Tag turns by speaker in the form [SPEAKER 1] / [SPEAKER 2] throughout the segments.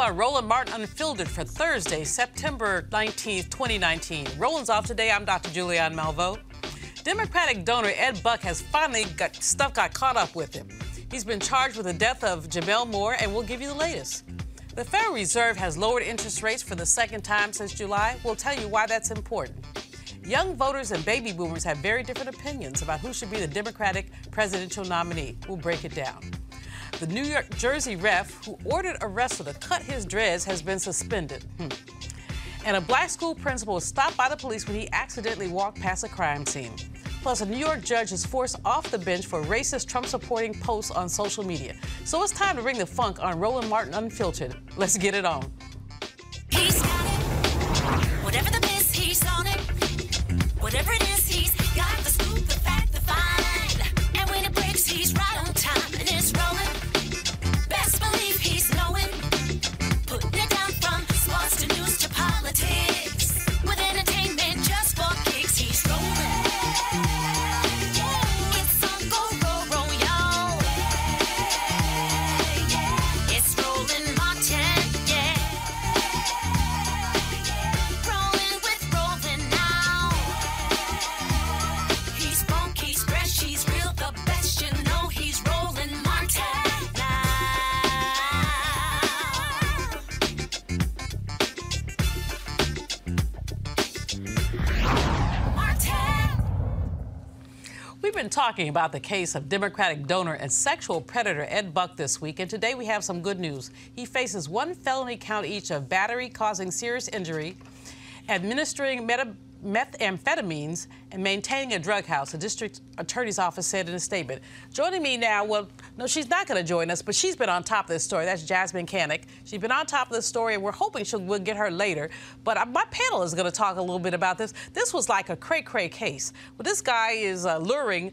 [SPEAKER 1] On Roland Martin Unfiltered for Thursday, September 19th, 2019. Roland's off today. I'm Dr. Julianne Malveaux. Democratic donor Ed Buck has finally got stuff got caught up with him. He's been charged with the death of Gemmel Moore, and we'll give you the latest. The Federal Reserve has lowered interest rates for the second time since July. We'll tell you why that's important. Young voters and baby boomers have very different opinions about who should be the Democratic presidential nominee. We'll break it down. The New York Jersey ref who ordered a wrestler to cut his dreads has been suspended. Hmm. And a black school principal was stopped by the police when he accidentally walked past a crime scene. Plus, a New York judge is forced off the bench for racist Trump supporting posts on social media. So it's time to bring the funk on Roland Martin Unfiltered. Let's get it on.
[SPEAKER 2] He's got it. Whatever the he's on it. Whatever it is, to
[SPEAKER 1] talking about the case of Democratic donor and sexual predator Ed Buck this week, and today we have some good news. He faces one felony count each of battery causing serious injury, administering meta- methamphetamines, and maintaining a drug house, the district attorney's office said in a statement. Joining me now, well, no, she's not going to join us, but she's been on top of this story. That's Jasmyne Cannick. She's been on top of this story, and we're hoping she'll, we'll get her later. But my panel is going to talk a little bit about this. This was like a cray cray case. Well, this guy is uh, luring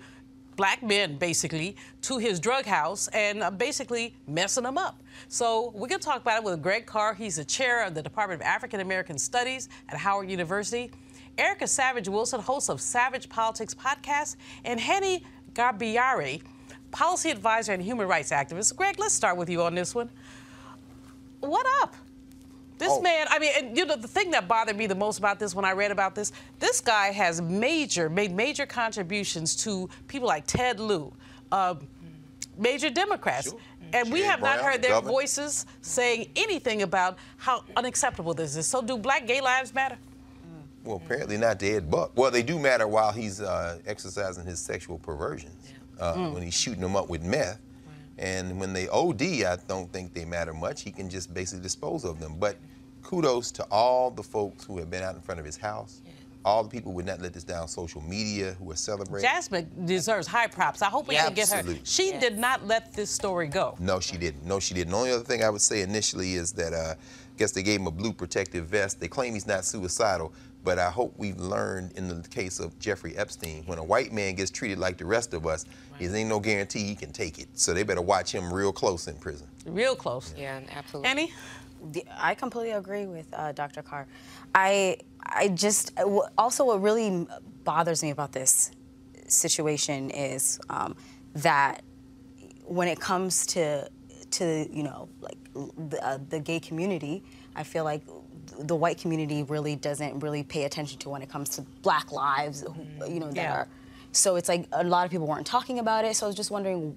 [SPEAKER 1] black men basically to his drug house and uh, basically messing them up. So we're going to talk about it with Greg Carr. He's the chair of the Department of African American Studies at Howard University. Erica Savage Wilson, host of Savage Politics podcast, and Henny Garbiari, policy advisor and human rights activist. Greg, let's start with you on this one. What up? This
[SPEAKER 3] Oh.
[SPEAKER 1] man, I mean, and you know, the thing that bothered me the most about this when I read about this, this guy has major, made major contributions to people like Ted Lieu, uh, major Democrats. And we have not heard their
[SPEAKER 3] governor.
[SPEAKER 1] voices saying anything about how unacceptable this is. So, do black gay lives matter?
[SPEAKER 3] Well, apparently not to Ed Buck. Well, they do matter while he's uh, exercising his sexual perversions, uh, when he's shooting them up with meth. And when they OD, I don't think they matter much. He can just basically dispose of them. But kudos to all the folks who have been out in front of his house, all the people who would not let this down social media, who are celebrating.
[SPEAKER 1] Jasmine deserves high props. I hope we can get her.
[SPEAKER 3] Absolutely.
[SPEAKER 1] She did not let this story go.
[SPEAKER 3] No, she didn't. No, she didn't. The only other thing I would say initially is that uh, I guess they gave him a blue protective vest. They claim he's not suicidal, but I hope we've learned in the case of Jeffrey Epstein, when a white man gets treated like the rest of us, there ain't no guarantee he can take it. So they better watch him real close in prison.
[SPEAKER 1] Real close.
[SPEAKER 4] Yeah, absolutely.
[SPEAKER 1] Annie?
[SPEAKER 5] I completely agree with uh, Dr. Carr. I I just also what really bothers me about this situation is um, that when it comes to to you know like the, uh, the gay community, I feel like the white community really doesn't really pay attention to when it comes to Black lives, who, you know that
[SPEAKER 1] Yeah.
[SPEAKER 5] are. So it's like a lot of people weren't talking about it. So I was just wondering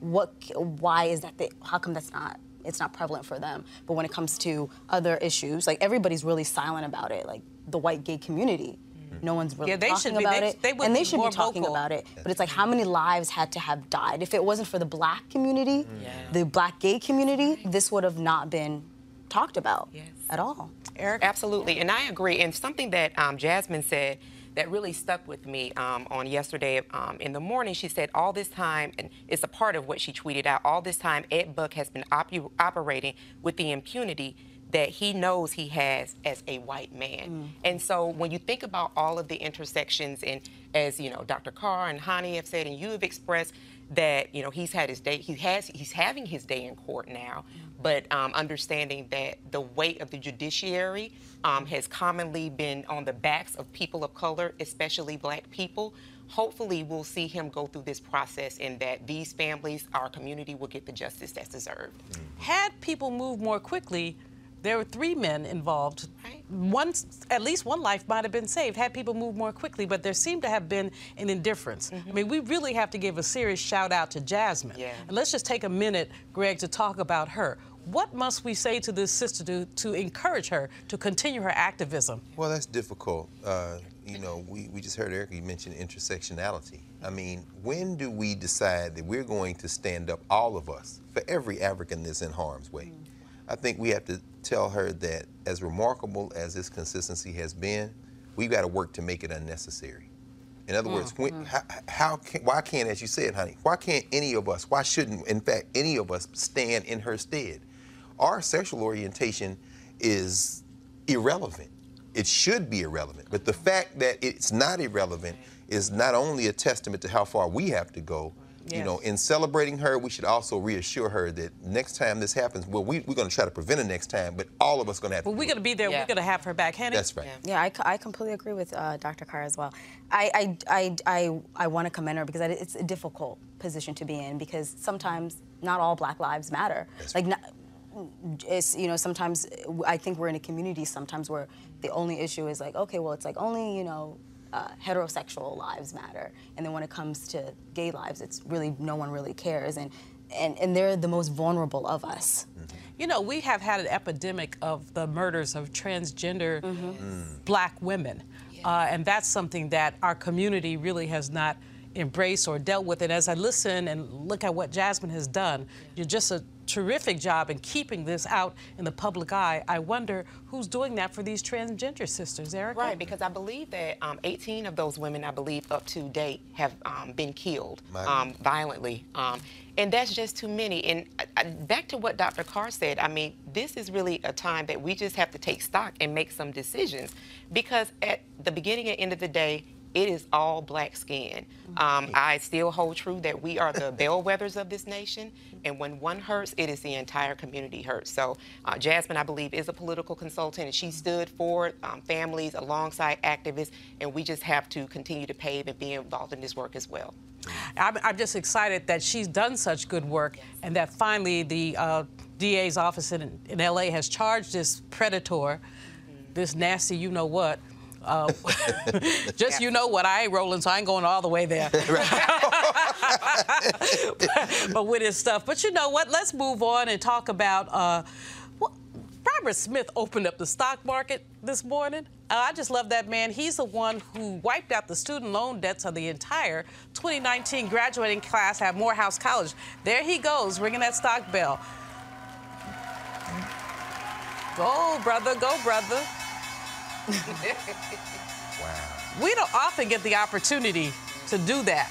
[SPEAKER 5] what why is that they, how come that's not it's not prevalent for them but when it comes to other issues like everybody's really silent about it like the white gay community no one's really
[SPEAKER 1] Yeah, they
[SPEAKER 5] talking
[SPEAKER 1] should be-
[SPEAKER 5] about
[SPEAKER 1] they-
[SPEAKER 5] it.
[SPEAKER 1] they would
[SPEAKER 5] and they should be talking
[SPEAKER 1] vocal.
[SPEAKER 5] about it. But it's like how many lives had to have died? If it wasn't for the black community the black gay community this would have not been talked about at all.
[SPEAKER 1] Eric?
[SPEAKER 4] Absolutely, and I agree. And something that um, Jasmine said that really stuck with me um, on yesterday um, in the morning, she said, all this time, and it's a part of what she tweeted out, all this time, Ed Buck has been opu- operating with the impunity that he knows he has as a white man. And so when you think about all of the intersections, and as you know, Dr. Carr and Hani have said, and you have expressed that you know he's had his day, he has, he's having his day in court now, but um, understanding that the weight of the judiciary um, has commonly been on the backs of people of color, especially Black people. Hopefully, we'll see him go through this process, and that these families, our community, will get the justice that's deserved.
[SPEAKER 1] Had people moved more quickly, there were three men involved.
[SPEAKER 4] Right.
[SPEAKER 1] One, at least one life might have been saved had people moved more quickly, but there seemed to have been an indifference. I mean, we really have to give a serious shout out to Jasmine.
[SPEAKER 4] Yeah.
[SPEAKER 1] And let's just take a minute, Greg, to talk about her. What must we say to this sister to, to encourage her to continue her activism?
[SPEAKER 3] Well, that's difficult. Uh, you know, we, we just heard Erica mention intersectionality. I mean, when do we decide that we're going to stand up, all of us, for every African that's in harm's way? I think we have to tell her that as remarkable as this consistency has been, we've got to work to make it unnecessary. In other words, when, mm-hmm. how, how can, why can't, as you said, honey, why can't any of us, why shouldn't, in fact, any of us stand in her stead? Our sexual orientation is irrelevant. It should be irrelevant. But the fact that it's not irrelevant is not only a testament to how far we have to go. You know, in celebrating her, we should also reassure her that next time this happens, well, we, we're going to try to prevent it next time, but all of us going to have
[SPEAKER 1] Well,
[SPEAKER 3] to.
[SPEAKER 1] we're going to be there.
[SPEAKER 4] Yeah.
[SPEAKER 1] We're going to have her back. Henny?
[SPEAKER 3] That's right.
[SPEAKER 5] Yeah, I, I completely agree with uh, Dr. Carr as well. I, I, I, I, I want to commend her because it's a difficult position to be in because sometimes not all Black lives matter. like, not, it's you know sometimes I think we're in a community sometimes where the only issue is like okay well it's like only you know uh, heterosexual lives matter and then when it comes to gay lives it's really no one really cares and and, and they're the most vulnerable of us.
[SPEAKER 1] You know, we have had an epidemic of the murders of transgender black women. Uh, and that's something that our community really has not embraced or dealt with. And as I listen and look at what Jasmine has done, you're just a terrific job in keeping this out in the public eye. I wonder who's doing that for these transgender sisters, Erica?
[SPEAKER 4] Right, because I believe that um, 18 of those women, I believe, up to date, have um, been killed um, violently. Um, and that's just too many. And uh, uh, back to what Dr. Carr said, I mean, this is really a time that we just have to take stock and make some decisions. Because at the beginning and end of the day, it is all black skin. Um, I still hold true that we are the bellwethers of this nation, and when one hurts, it is the entire community hurts. So, uh, Jasmine, I believe, is a political consultant, and she stood for um, families alongside activists, and we just have to continue to pave and be involved in this work as well.
[SPEAKER 1] I'm, I'm just excited that she's done such good work and that finally the uh, DA's office in, in LA has charged this predator, this nasty you know what. Uh, just you know what, I ain't rolling, so I ain't going all the way there. but, but with his stuff. But you know what? Let's move on and talk about. Uh, Robert Smith opened up the stock market this morning. Uh, I just love that man. He's the one who wiped out the student loan debts of the entire 2019 graduating class at Morehouse College. There he goes, ringing that stock bell. Go, brother, go, brother.
[SPEAKER 3] Wow.
[SPEAKER 1] We don't often get the opportunity to do that.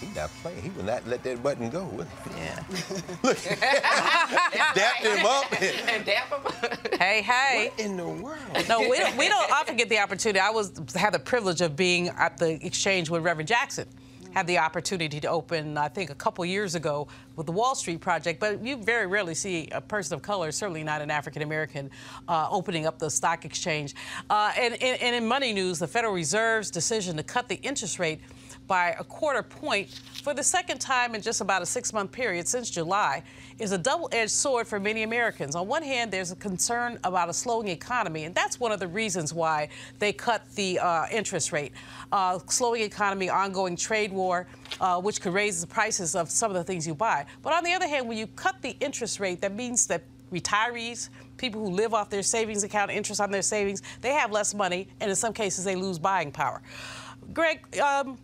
[SPEAKER 3] He not playing. He will not let that button go. will he?
[SPEAKER 1] Yeah.
[SPEAKER 3] Dapped him up.
[SPEAKER 4] and dap him. up.
[SPEAKER 1] Hey, hey.
[SPEAKER 3] What in the world?
[SPEAKER 1] No, we don't, we don't often get the opportunity. I was had the privilege of being at the exchange with Reverend Jackson. Had the opportunity to open, I think, a couple years ago with the Wall Street Project. But you very rarely see a person of color, certainly not an African American, uh, opening up the stock exchange. Uh, and, and, and in money news, the Federal Reserve's decision to cut the interest rate by a quarter point for the second time in just about a six month period since July is a double edged sword for many Americans. On one hand, there's a concern about a slowing economy, and that's one of the reasons why they cut the uh, interest rate. Uh, slowing economy, ongoing trade war, uh, which could raise the prices of some of the things you buy. But on the other hand, when you cut the interest rate, that means that retirees, people who live off their savings account, interest on their savings, they have less money, and in some cases, they lose buying power. Greg, um,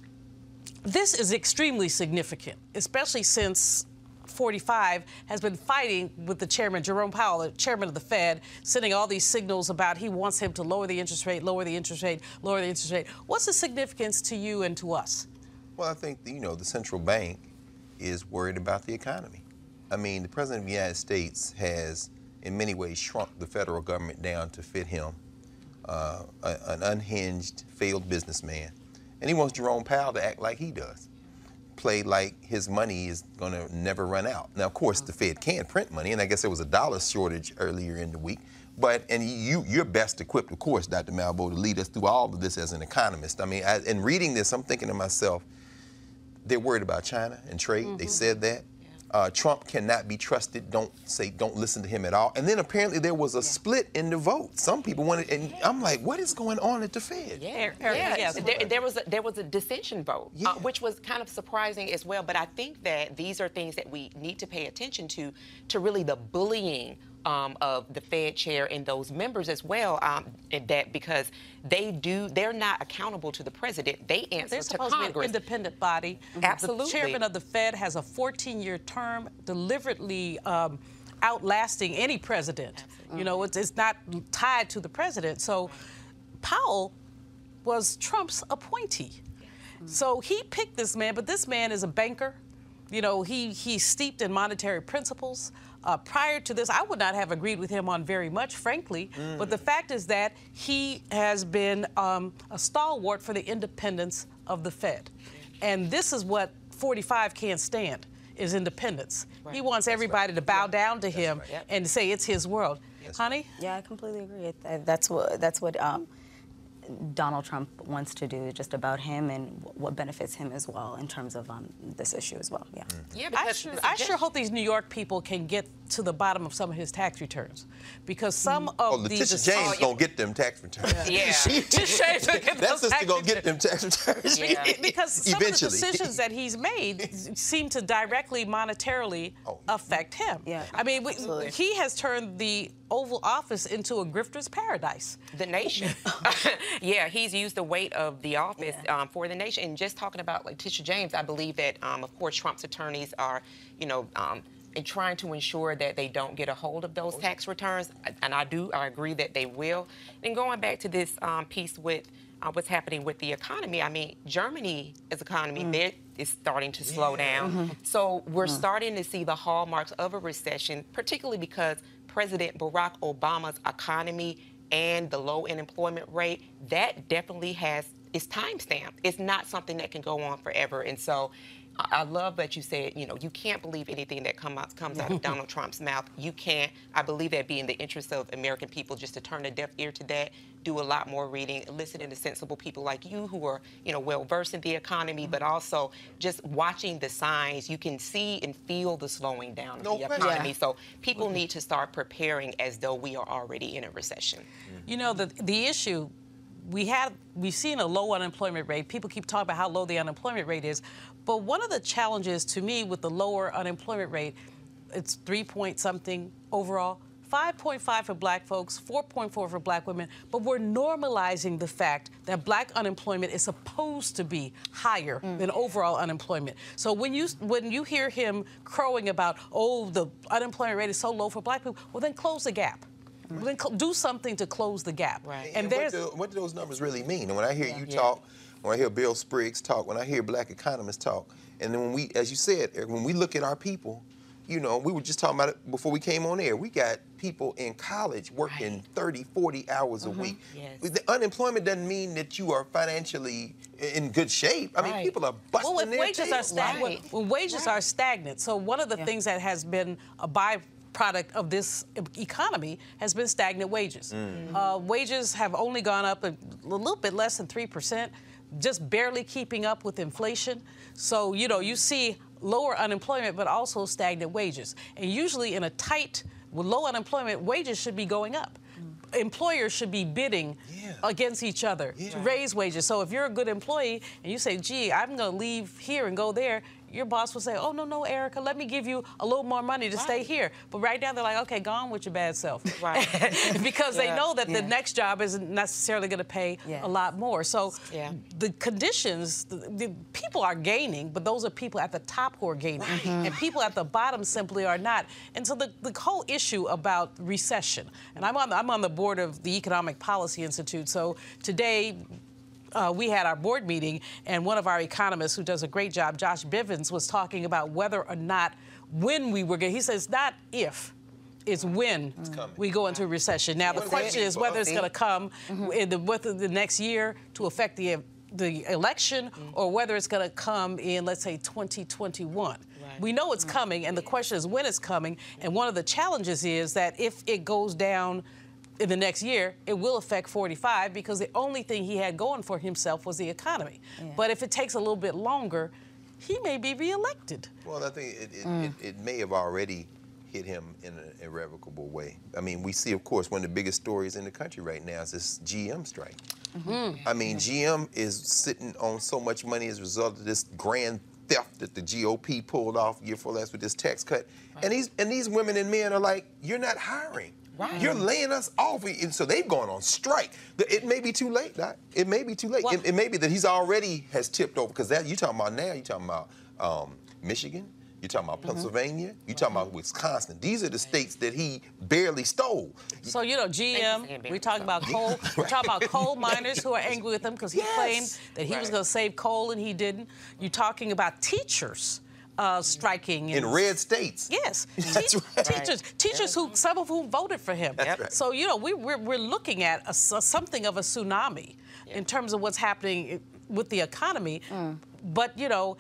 [SPEAKER 1] this is extremely significant, especially since 45 has been fighting with the chairman, Jerome Powell, the chairman of the Fed, sending all these signals about he wants him to lower the interest rate, lower the interest rate, lower the interest rate. What's the significance to you and to us?
[SPEAKER 3] Well, I think you know the central bank is worried about the economy. I mean, the president of the United States has, in many ways, shrunk the federal government down to fit him, uh, a, an unhinged, failed businessman, and he wants Jerome Powell to act like he does, play like his money is going to never run out. Now, of course, the Fed can print money, and I guess there was a dollar shortage earlier in the week. But and you you're best equipped, of course, Dr. Malveaux, to lead us through all of this as an economist. I mean, I, in reading this, I'm thinking to myself, they're worried about China and trade. They mm-hmm. said that. Uh, Trump cannot be trusted. Don't say, don't listen to him at all. And then apparently there was a split in the vote. Some people wanted, and I'm like, what is going on at the Fed?
[SPEAKER 4] Yeah,
[SPEAKER 1] Eric,
[SPEAKER 4] yeah.
[SPEAKER 1] yes.
[SPEAKER 4] There, there was a, there was a dissension vote,
[SPEAKER 3] Yeah.
[SPEAKER 4] uh, which was kind of surprising as well. But I think that these are things that we need to pay attention to, to really the bullying um, of the Fed chair and those members as well. Um, that because they do, they're not accountable to the president. They answer
[SPEAKER 1] They're
[SPEAKER 4] to
[SPEAKER 1] supposed to be an
[SPEAKER 4] Congress.
[SPEAKER 1] independent body.
[SPEAKER 4] Absolutely.
[SPEAKER 1] The chairman of the Fed has a 14-year term, deliberately um, outlasting any president. You know, it's, it's not tied to the president. So Powell was Trump's appointee. So he picked this man, but this man is a banker. You know, he he's steeped in monetary principles. Uh, prior to this, I would not have agreed with him on very much, frankly. But the fact is that he has been um, a stalwart for the independence of the Fed, and this is what 45 can't stand: is independence. He wants everybody to bow down to him and say it's his world. Honey,
[SPEAKER 5] Yeah, I completely agree. Uh, That's what that's what um, Donald Trump wants to do, just about him and what benefits him as well in terms of um, this issue as well. Yeah.
[SPEAKER 4] yeah,
[SPEAKER 1] I sure, I sure hope these New York people can get to the bottom of some of his tax returns, because some of
[SPEAKER 3] Oh,
[SPEAKER 1] the
[SPEAKER 3] Letitia
[SPEAKER 1] deci-
[SPEAKER 3] James gonna get them tax returns.
[SPEAKER 4] Yeah.
[SPEAKER 3] She-
[SPEAKER 1] Just James will
[SPEAKER 3] that sister gonna get them tax returns.
[SPEAKER 4] Yeah.
[SPEAKER 1] because some
[SPEAKER 3] Eventually.
[SPEAKER 1] of the decisions that he's made seem to directly monetarily
[SPEAKER 3] Oh.
[SPEAKER 1] affect him.
[SPEAKER 5] Yeah,
[SPEAKER 1] I mean, we,
[SPEAKER 5] absolutely.
[SPEAKER 1] he has turned the Oval Office into a grifter's paradise.
[SPEAKER 4] the nation. yeah, he's used the weight of the office um, for the nation. And just talking about Letitia James, I believe that, um, of course, Trump's attorneys are, you know, um, in trying to ensure that they don't get a hold of those tax returns. And I do, I agree that they will. And going back to this um, piece with uh, what's happening with the economy, I mean, Germany's economy, is starting to slow down. So we're starting to see the hallmarks of a recession, particularly because President Barack Obama's economy and the low unemployment rate, that definitely has it's time stamped. It's not something that can go on forever. And so I I love that you said, you know, you can't believe anything that come out, comes out of Donald Trump's mouth. You can't. I believe that be in the interest of American people just to turn a deaf ear to that, do a lot more reading, listen to sensible people like you who are, you know, well versed in the economy, but mm-hmm. also just watching the signs. You can see and feel the slowing down of
[SPEAKER 3] No
[SPEAKER 4] the
[SPEAKER 3] question.
[SPEAKER 4] economy.
[SPEAKER 3] Yeah.
[SPEAKER 4] So people mm-hmm. need to start preparing as though we are already in a recession. Mm-hmm.
[SPEAKER 1] You know, the the issue we have we've seen a low unemployment rate. People keep talking about how low the unemployment rate is, but one of the challenges to me with the lower unemployment rate, it's three point something overall. 5.5 for black folks, 4.4 for black women, but we're normalizing the fact that black unemployment is supposed to be higher mm. than overall unemployment. So when you when you hear him crowing about, oh, the unemployment rate is so low for black people, well then close the gap. Well, then cl- do something to close the gap. Right. And,
[SPEAKER 3] And
[SPEAKER 1] there's
[SPEAKER 3] what, do, what do those numbers really mean? And when I hear you
[SPEAKER 1] Yeah.
[SPEAKER 3] Talk, when I hear Bill Spriggs talk, when I hear black economists talk, and then when we, as you said, Eric, when we look at our people, you know, we were just talking about it before we came on air. We got people in college working 30, 40 hours a week.
[SPEAKER 4] Yes.
[SPEAKER 3] The unemployment doesn't mean that you are financially in good shape. I mean, people are busting
[SPEAKER 1] well, if
[SPEAKER 3] their
[SPEAKER 1] wages are
[SPEAKER 3] tails.
[SPEAKER 1] stagnant, when, when wages are stagnant, so one of the things that has been a byproduct of this e- economy has been stagnant wages.
[SPEAKER 3] Mm.
[SPEAKER 1] Uh, wages have only gone up a little bit less than three percent, just barely keeping up with inflation. So you know you see lower unemployment, but also stagnant wages, and usually in a tight with low unemployment, wages should be going up. Employers should be bidding against each other to raise wages. So if you're a good employee and you say, gee, I'm going to leave here and go there, your boss will say, oh, no, no, Erica, let me give you a little more money to stay here. But right now they're like, okay, go on with your bad self.
[SPEAKER 4] Right.
[SPEAKER 1] because they know that the next job isn't necessarily going to pay
[SPEAKER 4] Yeah.
[SPEAKER 1] a lot more. So
[SPEAKER 4] Yeah.
[SPEAKER 1] the conditions, the, the people are gaining, but those are people at the top who are gaining. And mm-hmm. people at the bottom simply are not. And so the, the whole issue about recession, and I'm on, the, I'm on the board of the Economic Policy Institute. So today, uh, we had our board meeting, and one of our economists who does a great job, Josh Bivens, was talking about whether or not when we were going. He says not if. It's when we go into a recession. Now the question
[SPEAKER 4] it.
[SPEAKER 1] is whether it's going to come in the within the next year to affect the the election, or whether it's going to come in, let's say, 2021. We know it's coming, and the question is when it's coming. And one of the challenges is that if it goes down in the next year, it will affect 45 because the only thing he had going for himself was the economy. But if it takes a little bit longer, he may be reelected.
[SPEAKER 3] Well, I think it, it,
[SPEAKER 1] Mm.
[SPEAKER 3] it, it may have already hit him in an irrevocable way. I mean, we see, of course, one of the biggest stories in the country right now is this GM strike. I mean, GM is sitting on so much money as a result of this grand theft that the GOP pulled off year for last with this tax cut. And these and these women and men are like, you're not hiring. You're laying us off, and so they've gone on strike. It may be too late. Doc. It may be too late. it, it may be that he's already has tipped over because that you talking about now. You're talking about um, Michigan. You're talking about Pennsylvania. You're talking about Wisconsin. These are the states that he barely stole.
[SPEAKER 1] So you know, GM. We talking about coal. We're talking about coal miners who are angry with him because he claimed that he was going to save coal and he didn't. You're talking about teachers. Uh, striking
[SPEAKER 3] In red states.
[SPEAKER 1] Yes,
[SPEAKER 3] That's
[SPEAKER 1] Te-
[SPEAKER 3] right.
[SPEAKER 1] teachers, teachers who some of whom voted for him.
[SPEAKER 3] That's right.
[SPEAKER 1] So you know, we, we're we're looking at a, s- something of a tsunami in terms of what's happening with the economy. But you know,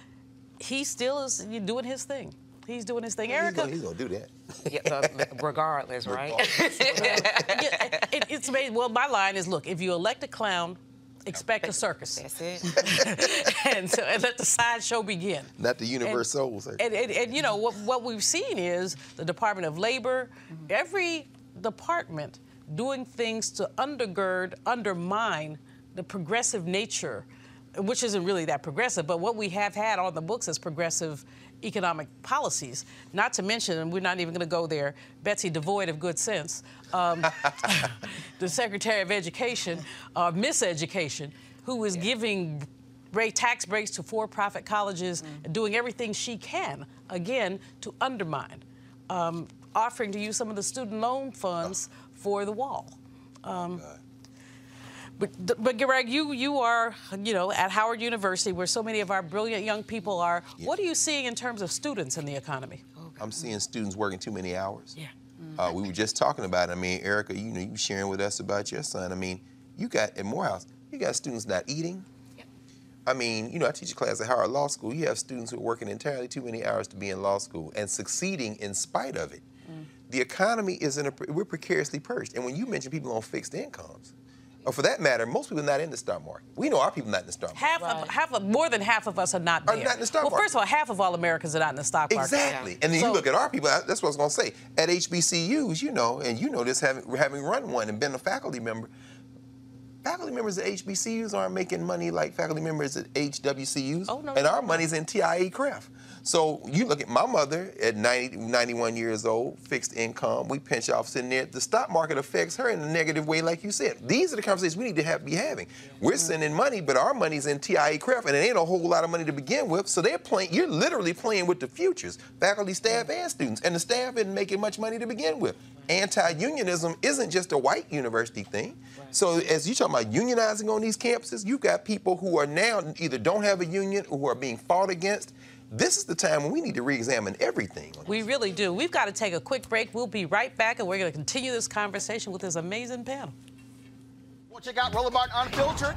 [SPEAKER 1] he still is doing his thing. He's doing his thing.
[SPEAKER 3] He's
[SPEAKER 1] Erica,
[SPEAKER 3] gonna, he's gonna do that.
[SPEAKER 4] Yeah, uh, regardless, right?
[SPEAKER 1] yeah, it, it's amazing. Well, my line is: Look, if you elect a clown, expect a circus.
[SPEAKER 4] That's it.
[SPEAKER 1] and so and let the sideshow begin.
[SPEAKER 3] Not the UniverSoul. sir.
[SPEAKER 1] And, and, and you know what, what we've seen is the Department of Labor, every department doing things to undergird, undermine the progressive nature, which isn't really that progressive, but what we have had on the books as progressive economic policies. Not to mention, and we're not even going to go there, Betsy, devoid of good sense, um, the Secretary of Education, uh, miseducation, who is giving rate tax breaks to for-profit colleges and doing everything she can, again, to undermine, um, offering to use some of the student loan funds for the wall. Um, but, but Greg, you you are you know at Howard University, where so many of our brilliant young people are. What are you seeing in terms of students in the economy?
[SPEAKER 3] I'm seeing students working too many hours.
[SPEAKER 1] Yeah.
[SPEAKER 3] Uh, we were just talking about. it. I mean, Erica, you know, you were sharing with us about your son. I mean, you got at Morehouse, you got students not eating. I mean, you know, I teach a class at Howard Law School. You have students who are working entirely too many hours to be in law school and succeeding in spite of it. The economy is in a we're precariously perched. And when you mention people on fixed incomes, or for that matter, most people are not in the stock market. We know our people not in the stock market.
[SPEAKER 1] Half of half of more than half of us are not
[SPEAKER 3] Are not in the stock
[SPEAKER 1] well,
[SPEAKER 3] market.
[SPEAKER 1] first of all, half of all Americans are not in the stock market.
[SPEAKER 3] Exactly. And then
[SPEAKER 1] So-
[SPEAKER 3] you look at our people, that's what I was going to say. At HBCUs, you know, and you know this having, having run one and been a faculty member, faculty members at HBCUs aren't making money like faculty members at HWCUs.
[SPEAKER 1] Oh, no,
[SPEAKER 3] And
[SPEAKER 1] no,
[SPEAKER 3] our
[SPEAKER 1] no.
[SPEAKER 3] money's in TIAA-CREF. So you look at my mother at 90, 91 years old, fixed income, we pinch off sitting there. The stock market affects her in a negative way, like you said. These are the conversations we need to have, be having. We're mm-hmm. sending money, but our money's in TIAA-CREF, and it ain't a whole lot of money to begin with. So they're playing, you're literally playing with the futures, faculty, staff, mm. and students. And the staff isn't making much money to begin with. Anti-unionism isn't just a white university thing. So as you talk about unionizing on these campuses, you've got people who are now either don't have a union or who are being fought against. This is the time when we need to re-examine everything.
[SPEAKER 1] We really do. We've got to take a quick break. We'll be right back, and we're going to continue this conversation with this amazing panel.
[SPEAKER 6] Want to check out Roland Unfiltered?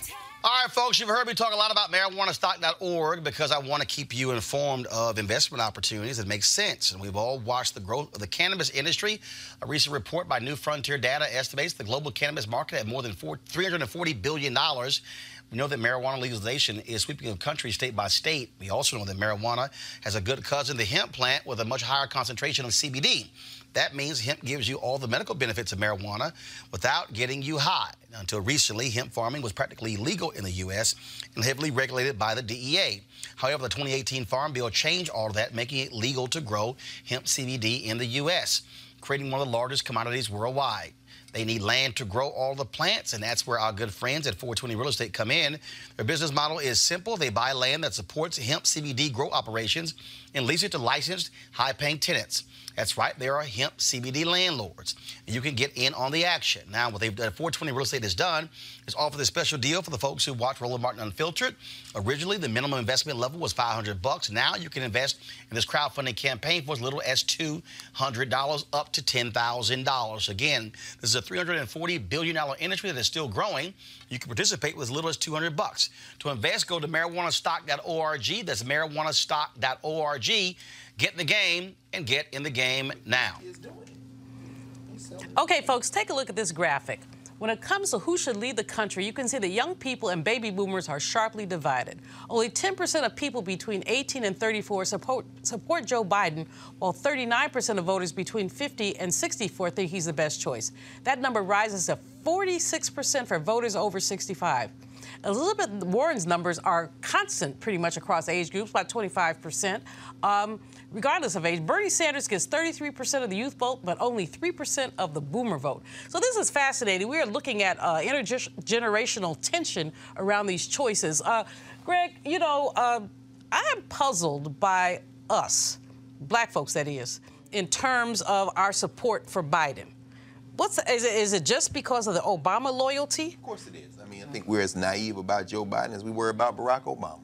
[SPEAKER 6] All right, folks, you've heard me talk a lot about marijuanastock.org because I want to keep you informed of investment opportunities that make sense. And we've all watched the growth of the cannabis industry. A recent report by New Frontier Data estimates the global cannabis market at more than $340 billion. We know that marijuana legalization is sweeping the country state by state. We also know that marijuana has a good cousin, the hemp plant, with a much higher concentration of CBD. That means hemp gives you all the medical benefits of marijuana without getting you high. Until recently, hemp farming was practically illegal in the U.S. and heavily regulated by the DEA. However, the 2018 Farm Bill changed all of that, making it legal to grow hemp CBD in the U.S., creating one of the largest commodities worldwide. They need land to grow all the plants, and that's where our good friends at 420 Real Estate come in. Their business model is simple. They buy land that supports hemp CBD grow operations and lease it to licensed, high paying tenants. That's right, there are hemp CBD landlords. You can get in on the action. Now, what they've done, 420 Real Estate has done is offer this special deal for the folks who watch Roland Martin Unfiltered. Originally, the minimum investment level was 500 bucks. Now you can invest in this crowdfunding campaign for as little as $200 up to $10,000. Again, this is a $340 billion industry that is still growing. You can participate with as little as 200 bucks. To invest, go to marijuanastock.org. That's marijuanastock.org. Get in the game and get in the game now.
[SPEAKER 1] Okay, folks, take a look at this graphic. When it comes to who should lead the country, you can see that young people and baby boomers are sharply divided. Only 10% of people between 18 and 34 support, support Joe Biden, while 39% of voters between 50 and 64 think he's the best choice. That number rises to 46% for voters over 65. Elizabeth Warren's numbers are constant pretty much across age groups, about 25%. Um, regardless of age, Bernie Sanders gets 33% of the youth vote, but only 3% of the boomer vote. So this is fascinating. We are looking at uh, intergenerational tension around these choices. Uh, Greg, you know, uh, I am puzzled by us, black folks, that is, in terms of our support for Biden. What's is it, is it just because of the Obama loyalty?
[SPEAKER 3] Of course it is. I mean, I think we're as naive about Joe Biden as we were about Barack Obama.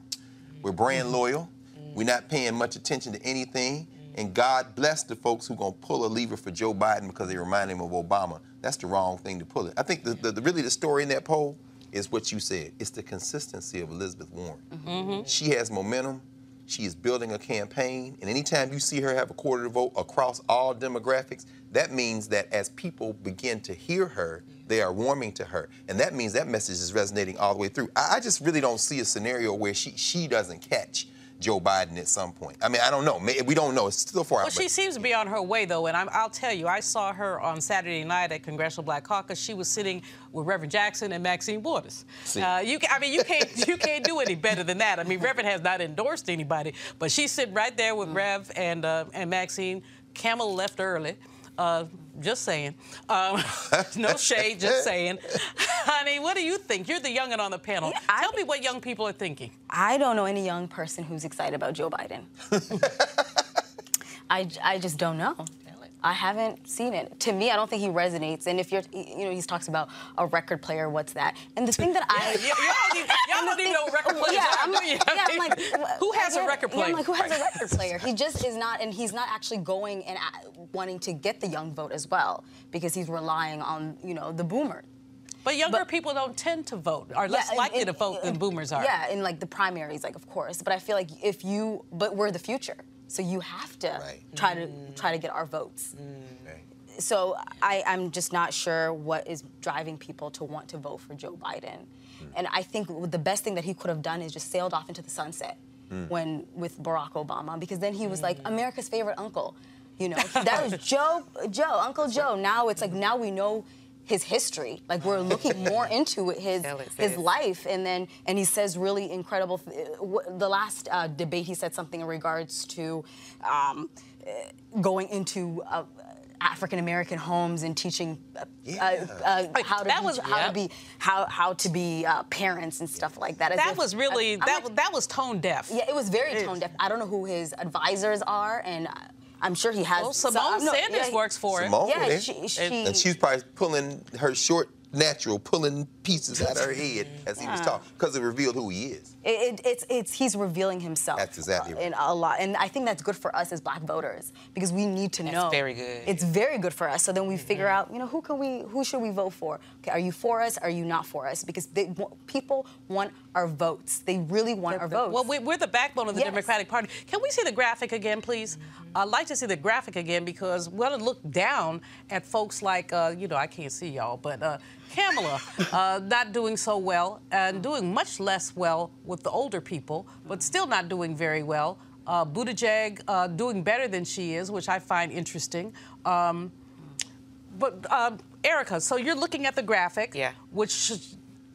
[SPEAKER 3] We're brand loyal. We're not paying much attention to anything. And God bless the folks who are going to pull a lever for Joe Biden because they remind him of Obama. That's the wrong thing to pull it. I think the, the, the really the story in that poll is what you said. It's the consistency of Elizabeth Warren. Mm-hmm. She has momentum. She is building a campaign. And anytime you see her have a quarter of the vote across all demographics, that means that as people begin to hear her, they are warming to her. And that means that message is resonating all the way through. I, I just really don't see a scenario where she, she doesn't catch Joe Biden at some point. I mean, I don't know. We don't know. It's still far
[SPEAKER 1] Well,
[SPEAKER 3] out.
[SPEAKER 1] she
[SPEAKER 3] but-
[SPEAKER 1] seems to be on her way, though, and I'm, I'll tell you, I saw her on Saturday night at Congressional Black Caucus. She was sitting with Reverend Jackson and Maxine Waters. Uh, you, I mean, you can't, you can't do any better than that. I mean, Reverend has not endorsed anybody, but she's sitting right there with Rev and uh, and Maxine. Camel left early. Uh, just saying. Um, no shade, just saying. Honey, what do you think? You're the youngin' on the panel. Tell me what young people are thinking.
[SPEAKER 5] I don't know any young person who's excited about Joe Biden. I just don't know. I haven't seen it. To me, I don't think he resonates. And if you're, you know, he talks about a record player. What's that? And the thing that I,
[SPEAKER 1] Yeah, y'all don't even- y'all don't even know record players
[SPEAKER 5] yeah, I'm like, yeah, I'm like,
[SPEAKER 1] Who has a
[SPEAKER 5] yeah,
[SPEAKER 1] record
[SPEAKER 5] yeah,
[SPEAKER 1] player?
[SPEAKER 5] I'm like, who has a record player? He just is not, and he's not actually going and wanting to get the young vote as well because he's relying on, you know, the boomer.
[SPEAKER 1] But younger people don't tend to vote, are less
[SPEAKER 5] Yeah,
[SPEAKER 1] likely to vote than boomers are.
[SPEAKER 5] Yeah, in like the primaries, like of course. But I feel like if you, but we're the future, so you have to try to mm. try to get our votes. Mm. So I, I'm just not sure what is driving people to want to vote for Joe Biden. Hmm. And I think the best thing that he could have done is just sailed off into the sunset
[SPEAKER 7] Mm.
[SPEAKER 5] when with Barack Obama, because then he was like hmm. America's favorite uncle. You know, that was Joe, Joe, Uncle Joe. Now it's like now we know his history. Like we're looking more into his his life, and then and he says really incredible. th- The last uh, debate, he said something in regards to um, uh, going into. Uh, African American homes and teaching uh, uh, uh, how to
[SPEAKER 1] that
[SPEAKER 5] be,
[SPEAKER 1] was-
[SPEAKER 5] how
[SPEAKER 1] Yep.
[SPEAKER 5] to be how how to be uh, parents and stuff like that. As
[SPEAKER 1] That
[SPEAKER 5] if-
[SPEAKER 1] was really
[SPEAKER 5] I'm
[SPEAKER 1] that
[SPEAKER 5] like-
[SPEAKER 1] was that was tone deaf.
[SPEAKER 5] yeah, it was very tone deaf. I don't know who his advisors are, and I- I'm sure he has.
[SPEAKER 1] Well,
[SPEAKER 5] some-
[SPEAKER 1] Simone
[SPEAKER 5] no,
[SPEAKER 1] Sanders
[SPEAKER 5] yeah,
[SPEAKER 1] works for him.
[SPEAKER 3] Simone,
[SPEAKER 5] Yeah,
[SPEAKER 3] eh?
[SPEAKER 5] she- she-
[SPEAKER 3] and she's probably pulling her short natural, pulling pieces out of her head as he was talking, because it revealed who he is.
[SPEAKER 5] It, it, it's it's he's revealing himself.
[SPEAKER 3] That's exactly right.
[SPEAKER 5] In a lot, and I think that's good for us as Black voters because we need to
[SPEAKER 4] That's
[SPEAKER 5] know.
[SPEAKER 4] very good.
[SPEAKER 5] It's very good for us. So then we figure out, you know, who can we, who should we vote for? Okay, are you for us? Are you not for us? Because they, people want our votes. They really want our votes.
[SPEAKER 1] Well, we- we're the backbone of the
[SPEAKER 5] Yes.
[SPEAKER 1] Democratic Party. Can we see the graphic again, please? I'd like to see the graphic again because we're going to look down at folks like, uh, you know, I can't see y'all, but uh, Kamala uh, not doing so well and doing much less well with the older people, but still not doing very well. Uh, Buttigieg uh, doing better than she is, which I find interesting. Um, but um, Erica, so you're looking at the graphic,
[SPEAKER 4] Yeah.
[SPEAKER 1] which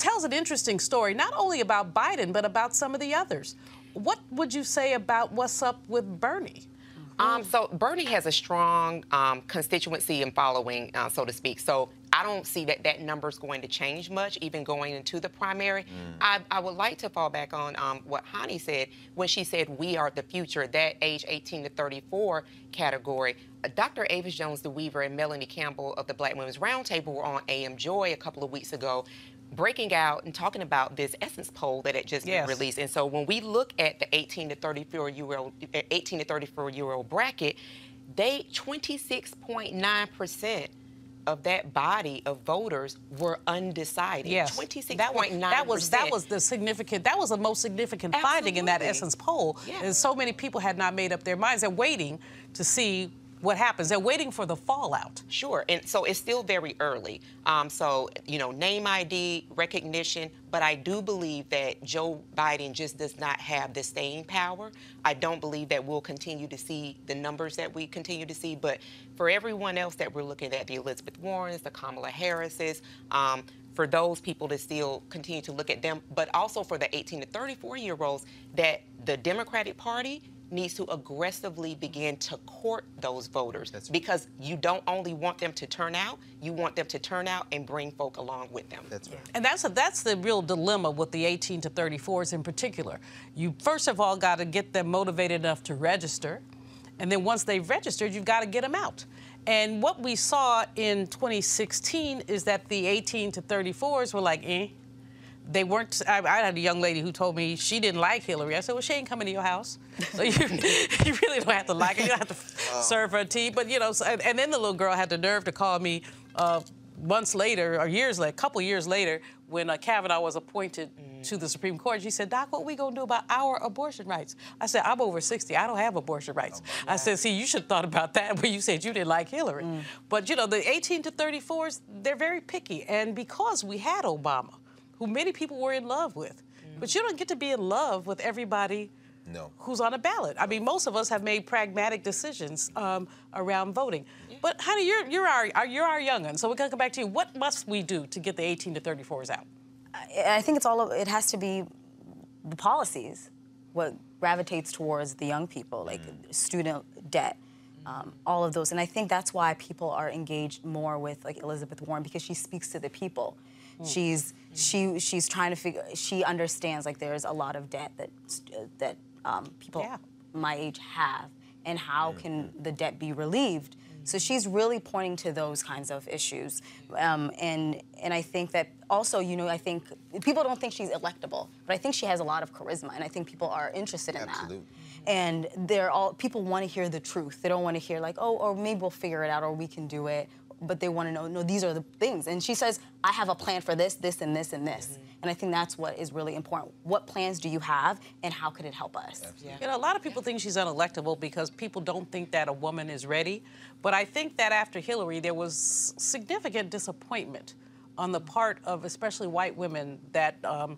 [SPEAKER 1] tells an interesting story, not only about Biden, but about some of the others. What would you say about what's up with Bernie?
[SPEAKER 4] Um, so Bernie has a strong um, constituency and following, uh, so to speak. So I don't see that that number is going to change much, even going into the primary. I, I would like to fall back on um, what Hani said when she said we are the future, that age 18 to 34 category. Uh, Dr. Avis Jones-DeWeever, and Melanie Campbell of the Black Women's Roundtable were on AM Joy a couple of weeks ago. Breaking out and talking about this Essence poll that had just
[SPEAKER 1] Yes.
[SPEAKER 4] been released, and so when we look at the 18 to 34 year old, 18 to 34 year old bracket, they 26.9 percent of that body of voters were undecided.
[SPEAKER 1] Yes,
[SPEAKER 4] 26.9
[SPEAKER 1] that was that was that was the significant. That was the most significant finding in that Essence poll. Is so many people had not made up their minds. They're waiting to see what happens. They're waiting for the fallout.
[SPEAKER 4] Sure, and so it's still very early. Um, so you know, name ID recognition, but I do believe that Joe Biden just does not have the staying power. I don't believe that we'll continue to see the numbers that we continue to see. But for everyone else that we're looking at, the Elizabeth Warrens, the Kamala Harrises. Um, for those people to still continue to look at them, but also for the 18 to 34 year olds, that the Democratic Party needs to aggressively begin to court those voters because you don't only want them to turn out, you want them to turn out and bring folk along with them.
[SPEAKER 3] That's right.
[SPEAKER 1] And that's a, that's the real dilemma with the 18 to 34s in particular. You first of all got to get them motivated enough to register, and then once they've registered, you've got to get them out. And what we saw in 2016 is that the 18 to 34s were like, eh. They weren't. I, I had a young lady who told me she didn't like Hillary. I said, "Well, she ain't coming to your house, so you, you really don't have to like her. You don't have to serve her tea." But you know, so, and, and then the little girl had the nerve to call me uh, months later, or years later, a couple years later, when uh, Kavanaugh was appointed to the Supreme Court. She said, "Doc, what are we gonna do about our abortion rights?" I said, "I'm over 60. I don't have abortion rights." I said, "See, you should have thought about that when you said you didn't like Hillary." But you know, the 18 to 34s, they're very picky, and because we had Obama who many people were in love with. But you don't get to be in love with everybody
[SPEAKER 3] No.
[SPEAKER 1] who's on a ballot. I mean, most of us have made pragmatic decisions um, around voting. But honey, you're you're our our- you're our youngun, so we're gonna come back to you. What must we do to get the 18 to 34s out?
[SPEAKER 5] I I think it's all. of- It has to be the policies, what gravitates towards the young people, like student debt. um, all of those. And I think that's why people are engaged more with like Elizabeth Warren because she speaks to the people. She's she she's trying to figure. She understands like there's a lot of debt that that um, people my age have, and how can the debt be relieved? So she's really pointing to those kinds of issues, um, and and I think that also, you know, I think people don't think she's electable, but I think she has a lot of charisma, and I think people are interested in
[SPEAKER 3] Absolutely.
[SPEAKER 5] that. And they're all people want to hear the truth. They don't want to hear like, oh, or maybe we'll figure it out, or we can do it. But they want to know, no, these are the things. And she says, I have a plan for this, this, and this, and this. And I think that's what is really important. What plans do you have, and how could it help us?
[SPEAKER 1] You know, a lot of people think she's unelectable because people don't think that a woman is ready. But I think that after Hillary, there was significant disappointment on the part of especially white women that, um,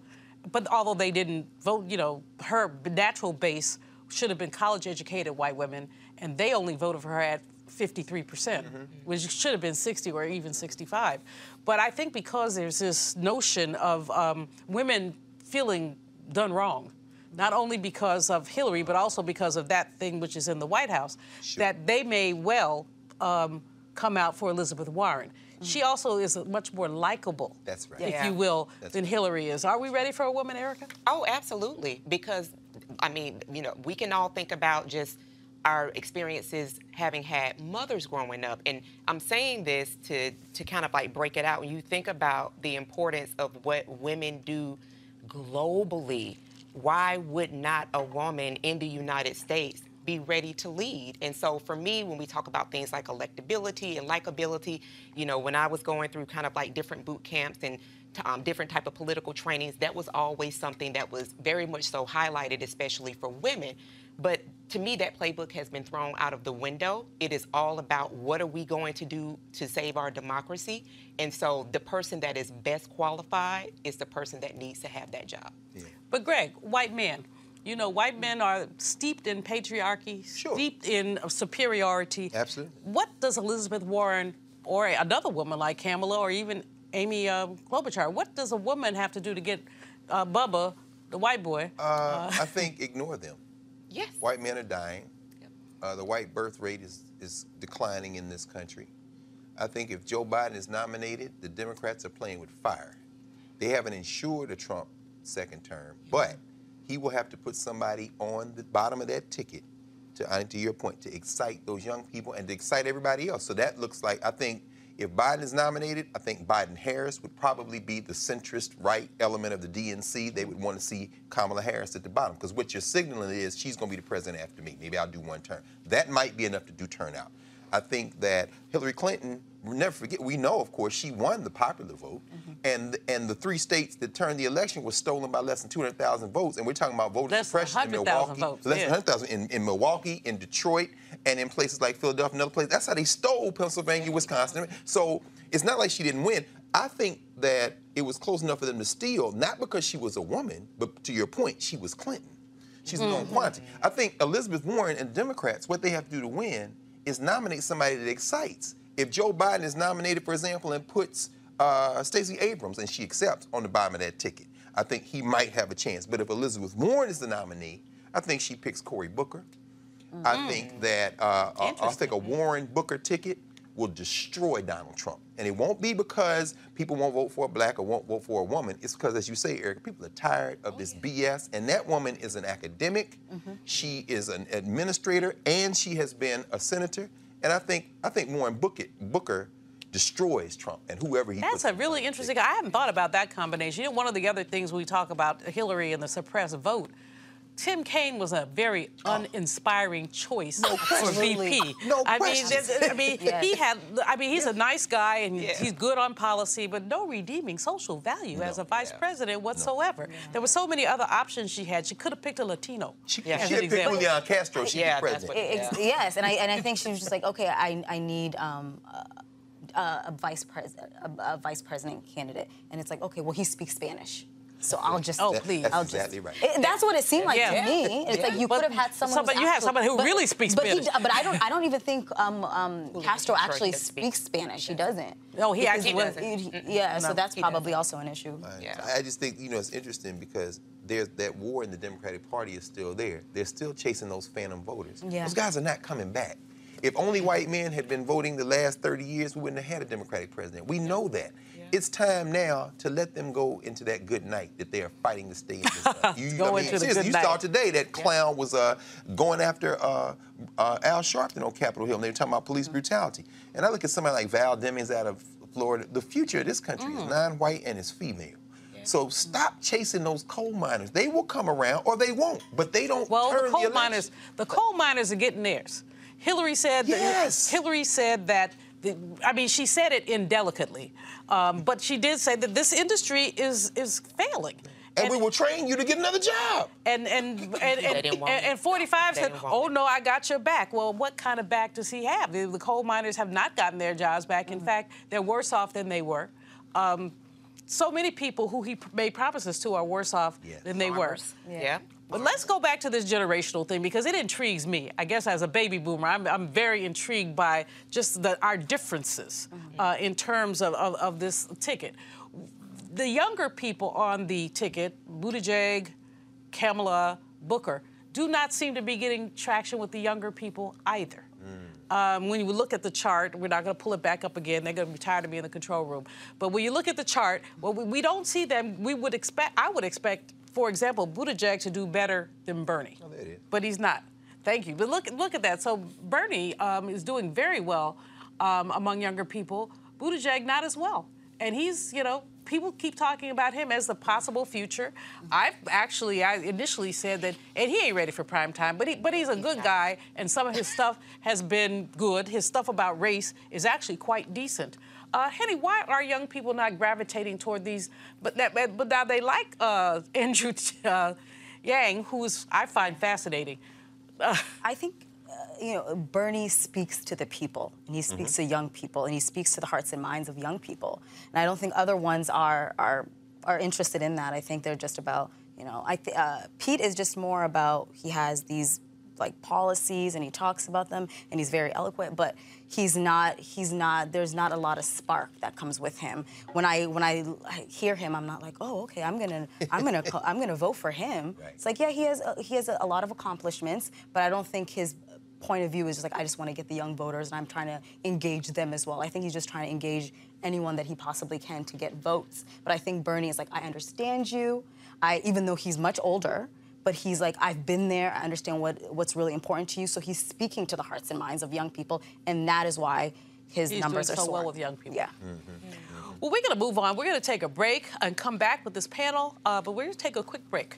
[SPEAKER 1] but although they didn't vote, you know, her natural base should have been college educated white women, and they only voted for her at 53%, percent which should have been 60 or even 65. But I think because there's this notion of um, women feeling done wrong, not only because of Hillary, but also because of that thing which is in the White House, that they may well um, come out for Elizabeth Warren. She also is much more likable,
[SPEAKER 3] That's right.
[SPEAKER 1] if
[SPEAKER 4] Yeah.
[SPEAKER 1] you will,
[SPEAKER 3] That's
[SPEAKER 1] than Hillary is. Are we ready for a woman, Erica?
[SPEAKER 4] Oh, absolutely. Because, I mean, you know, we can all think about just our experiences having had mothers growing up. And I'm saying this to, to kind of like break it out. When you think about the importance of what women do globally, why would not a woman in the United States be ready to lead? And so for me, when we talk about things like electability and likability, you know, when I was going through kind of like different boot camps and um, different type of political trainings, that was always something that was very much so highlighted, especially for women. But to me, that playbook has been thrown out of the window. It is all about what are we going to do to save our democracy. And so the person that is best qualified is the person that needs to have that job.
[SPEAKER 1] But Greg, white men, you know, white men are steeped in patriarchy, steeped in superiority.
[SPEAKER 3] Absolutely.
[SPEAKER 1] What does Elizabeth Warren or another woman like Kamala or even Amy um, Klobuchar, what does a woman have to do to get uh, Bubba, the white boy?
[SPEAKER 3] Uh, I think ignore them.
[SPEAKER 4] Yes.
[SPEAKER 3] White men are dying. Uh, the white birth rate is, is declining in this country. I think if Joe Biden is nominated, the Democrats are playing with fire. They haven't ensured a Trump second term, but he will have to put somebody on the bottom of that ticket to, uh, to your point, to excite those young people and to excite everybody else. So that looks like, I think if Biden is nominated, I think Biden Harris would probably be the centrist right element of the DNC. They would want to see Kamala Harris at the bottom because what you're signaling is she's going to be the president after me. Maybe I'll do one term. That might be enough to do turnout. I think that Hillary Clinton, we'll never forget, we know, of course, she won the popular vote. Mm-hmm. And, and the three states that turned the election was stolen by less than 200,000 votes. And we're talking about voter
[SPEAKER 1] Less
[SPEAKER 3] suppression in Milwaukee.
[SPEAKER 1] votes,
[SPEAKER 3] less
[SPEAKER 1] yeah.
[SPEAKER 3] than 100,000 in, in Milwaukee, in Detroit, and in places like Philadelphia and other places. That's how they stole Pennsylvania, Wisconsin. So it's not like she didn't win. I think that it was close enough for them to steal, not because she was a woman, but to your point, she was Clinton. She's a known quantity. I think Elizabeth Warren and Democrats, what they have to do to win is nominate somebody that excites. If Joe Biden is nominated, for example, and puts uh, Stacey Abrams and she accepts on the bottom of that ticket, I think he might have a chance. But if Elizabeth Warren is the nominee, I think she picks Cory Booker. I think that uh, uh, I think a Warren Booker ticket will destroy Donald Trump, and it won't be because people won't vote for a black or won't vote for a woman. It's because, as you say, Eric, people are tired of this BS. And that woman is an academic. She is an administrator, and she has been a senator. And I think I think Warren Booker, Booker destroys Trump and whoever he.
[SPEAKER 1] That's a really interesting. I haven't thought about that combination. You know, one of the other things we talk about Hillary and the suppressed vote. Tim Kaine was a very uninspiring choice for
[SPEAKER 5] Absolutely.
[SPEAKER 1] VP.
[SPEAKER 3] No
[SPEAKER 1] I mean, I mean,
[SPEAKER 5] Yes.
[SPEAKER 1] he had. I mean, he's a nice guy and he's good on policy, but no redeeming social value as a vice president whatsoever. There were so many other options she had. She could have picked a Latino.
[SPEAKER 3] She,
[SPEAKER 4] Yeah.
[SPEAKER 1] as
[SPEAKER 3] she
[SPEAKER 1] an
[SPEAKER 3] had picked. Julian Castro. She'd
[SPEAKER 4] Yeah,
[SPEAKER 3] be president.
[SPEAKER 4] what-
[SPEAKER 5] Ex- Yes, and I and I think she was just like, okay, I I need um, a, a vice president, a, a vice president candidate, and it's like, okay, well, he speaks Spanish. So I'll just
[SPEAKER 1] Oh, please.
[SPEAKER 3] That's
[SPEAKER 5] I'll
[SPEAKER 3] exactly
[SPEAKER 5] just,
[SPEAKER 3] right.
[SPEAKER 5] It- that's what it seemed like
[SPEAKER 1] Yeah.
[SPEAKER 5] to me. It's like you
[SPEAKER 1] But
[SPEAKER 5] could have had someone.
[SPEAKER 1] somebody- you have
[SPEAKER 5] actual-
[SPEAKER 1] somebody who
[SPEAKER 5] but-
[SPEAKER 1] really speaks
[SPEAKER 5] but he
[SPEAKER 1] Spanish.
[SPEAKER 5] d- but I don't. I don't even think um, um, Castro actually
[SPEAKER 4] does speak.
[SPEAKER 5] speaks Spanish. He doesn't.
[SPEAKER 1] No, he
[SPEAKER 5] Because
[SPEAKER 1] actually
[SPEAKER 5] was-
[SPEAKER 4] doesn't.
[SPEAKER 5] he- Yeah, so that's probably
[SPEAKER 4] doesn't.
[SPEAKER 5] also an issue.
[SPEAKER 4] Yeah.
[SPEAKER 3] I just think you know it's interesting because there's that war in the Democratic Party is still there. They're still chasing those phantom voters.
[SPEAKER 5] Yeah.
[SPEAKER 3] Those guys are not coming back. If only white men had been voting the last 30 years, we wouldn't have had a Democratic president. We know that. It's time now to let them go into that good night that they are fighting to stay in. You,
[SPEAKER 1] Go into the
[SPEAKER 3] seriously,
[SPEAKER 1] good
[SPEAKER 3] you
[SPEAKER 1] night.
[SPEAKER 3] saw today that clown was uh, going after uh, uh, Al Sharpton on Capitol Hill, and they were talking about police brutality. And I look at somebody like Val Demings out of Florida. The future of this country
[SPEAKER 1] Mm.
[SPEAKER 3] is non-white and is female. So stop chasing those coal miners. They will come around or they won't, but they don't
[SPEAKER 1] Well,
[SPEAKER 3] turn
[SPEAKER 1] the coal
[SPEAKER 3] election.
[SPEAKER 1] miners, the coal miners are getting theirs. Hillary said.
[SPEAKER 3] Yes.
[SPEAKER 1] That, Hillary said that. The, I mean, she said it indelicately, um, but she did say that this industry is is failing.
[SPEAKER 3] And, we will train you to get another job.
[SPEAKER 1] And and and, and, and, and 45 said, "Oh no, I got your back." Well, what kind of back does he have? The, the coal miners have not gotten their jobs back.
[SPEAKER 4] Mm-hmm.
[SPEAKER 1] In fact, they're worse off than they were. Um, so many people who he made promises to are worse off than they
[SPEAKER 4] Farmers.
[SPEAKER 1] were.
[SPEAKER 4] Yeah.
[SPEAKER 1] But let's go back to this generational thing because it intrigues me. I guess as a baby boomer, I'm, I'm very intrigued by just the, our differences uh, in terms of, of, of this ticket. The younger people on the ticket, Buttigieg, Kamala, Booker, do not seem to be getting traction with the younger people either. Um, when you look at the chart, we're not going to pull it back up again. They're going to be tired of me in the control room. But when you look at the chart, well, we, we don't see them. We would expect. I would expect, for example, Buttigieg to do better than Bernie.
[SPEAKER 3] Oh.
[SPEAKER 1] But he's not. Thank you. But look, look at that. So Bernie um, is doing very well um, among younger people. Buttigieg not as well. And he's, you know, people keep talking about him as the possible future. I've actually, I initially said that, and he ain't ready for prime time, but he, but he's a good guy, and some of his stuff has been good. His stuff about race is actually quite decent. Uh, Henny, why are young people not gravitating toward these? But that, but now they like uh, Andrew uh, Yang, who's I find fascinating.
[SPEAKER 5] I think, uh, you know, Bernie speaks to the people, and he speaks
[SPEAKER 1] Mm-hmm.
[SPEAKER 5] to young people, and he speaks to the hearts and minds of young people. And I don't think other ones are are are interested in that. I think they're just about, you know, I th- uh, Pete is just more about he has these like policies and he talks about them and he's very eloquent but he's not he's not there's not a lot of spark that comes with him. When i when i hear him i'm not like oh okay i'm gonna i'm gonna i'm gonna vote for him. It's like yeah he has a, he has a, a lot of accomplishments but i don't think his point of view is just like i just want to get the young voters and i'm trying to engage them as well. I think he's just trying to engage anyone that he possibly can to get votes. But i think bernie is like i understand you. I even though he's much older but he's like, I've been there. I understand what what's really important to you. So he's speaking to the hearts and minds of young people, and that is why his
[SPEAKER 1] He's
[SPEAKER 5] numbers
[SPEAKER 1] doing
[SPEAKER 5] are
[SPEAKER 1] so well with young people.
[SPEAKER 5] Yeah.
[SPEAKER 1] Well, we're going to move on. We're going to take a break and come back with this panel, uh, but we're going to take a quick break.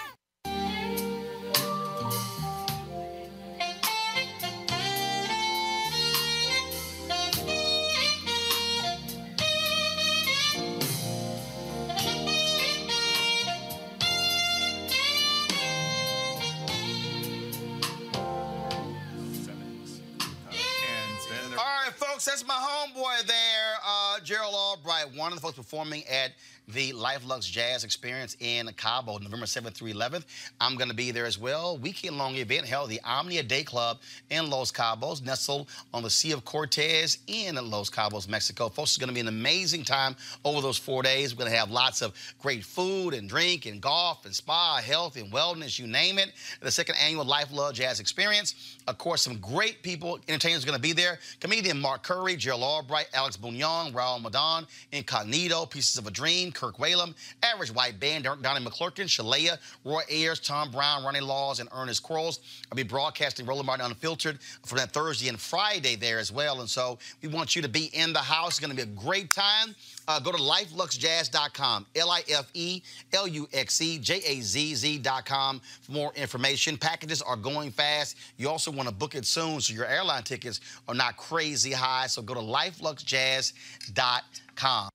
[SPEAKER 6] one of the folks performing at the Life Luxe Jazz Experience in Cabo, November 7th through 11th. I'm going to be there as well. Weekend long event held at the Omnia Day Club in Los Cabos, nestled on the Sea of Cortez in Los Cabos, Mexico. Folks, it's going to be an amazing time over those four days. We're going to have lots of great food and drink and golf and spa, health and wellness, you name it. The second annual Life Jazz Experience. Of course, some great people, entertainers are going to be there. Comedian Mark Curry, Gerald Albright, Alex Bugnon, Raul Midón, Incognito, Pieces of a Dream, Kirk Whalum, Average White Band, Donnie McClurkin, Shalea, Roy Ayers, Tom Brown, Ronnie Laws, and Ernest Quarles. I'll be broadcasting Roland Martin Unfiltered for that Thursday and Friday there as well. And so we want you to be in the house. It's going to be a great time. Uh, go to lifeluxejazz.com, L I F E L U X E J A Z Z.com for more information. Packages are going fast. You also want to book it soon so your airline tickets are not crazy high. So go to lifeluxejazz.com.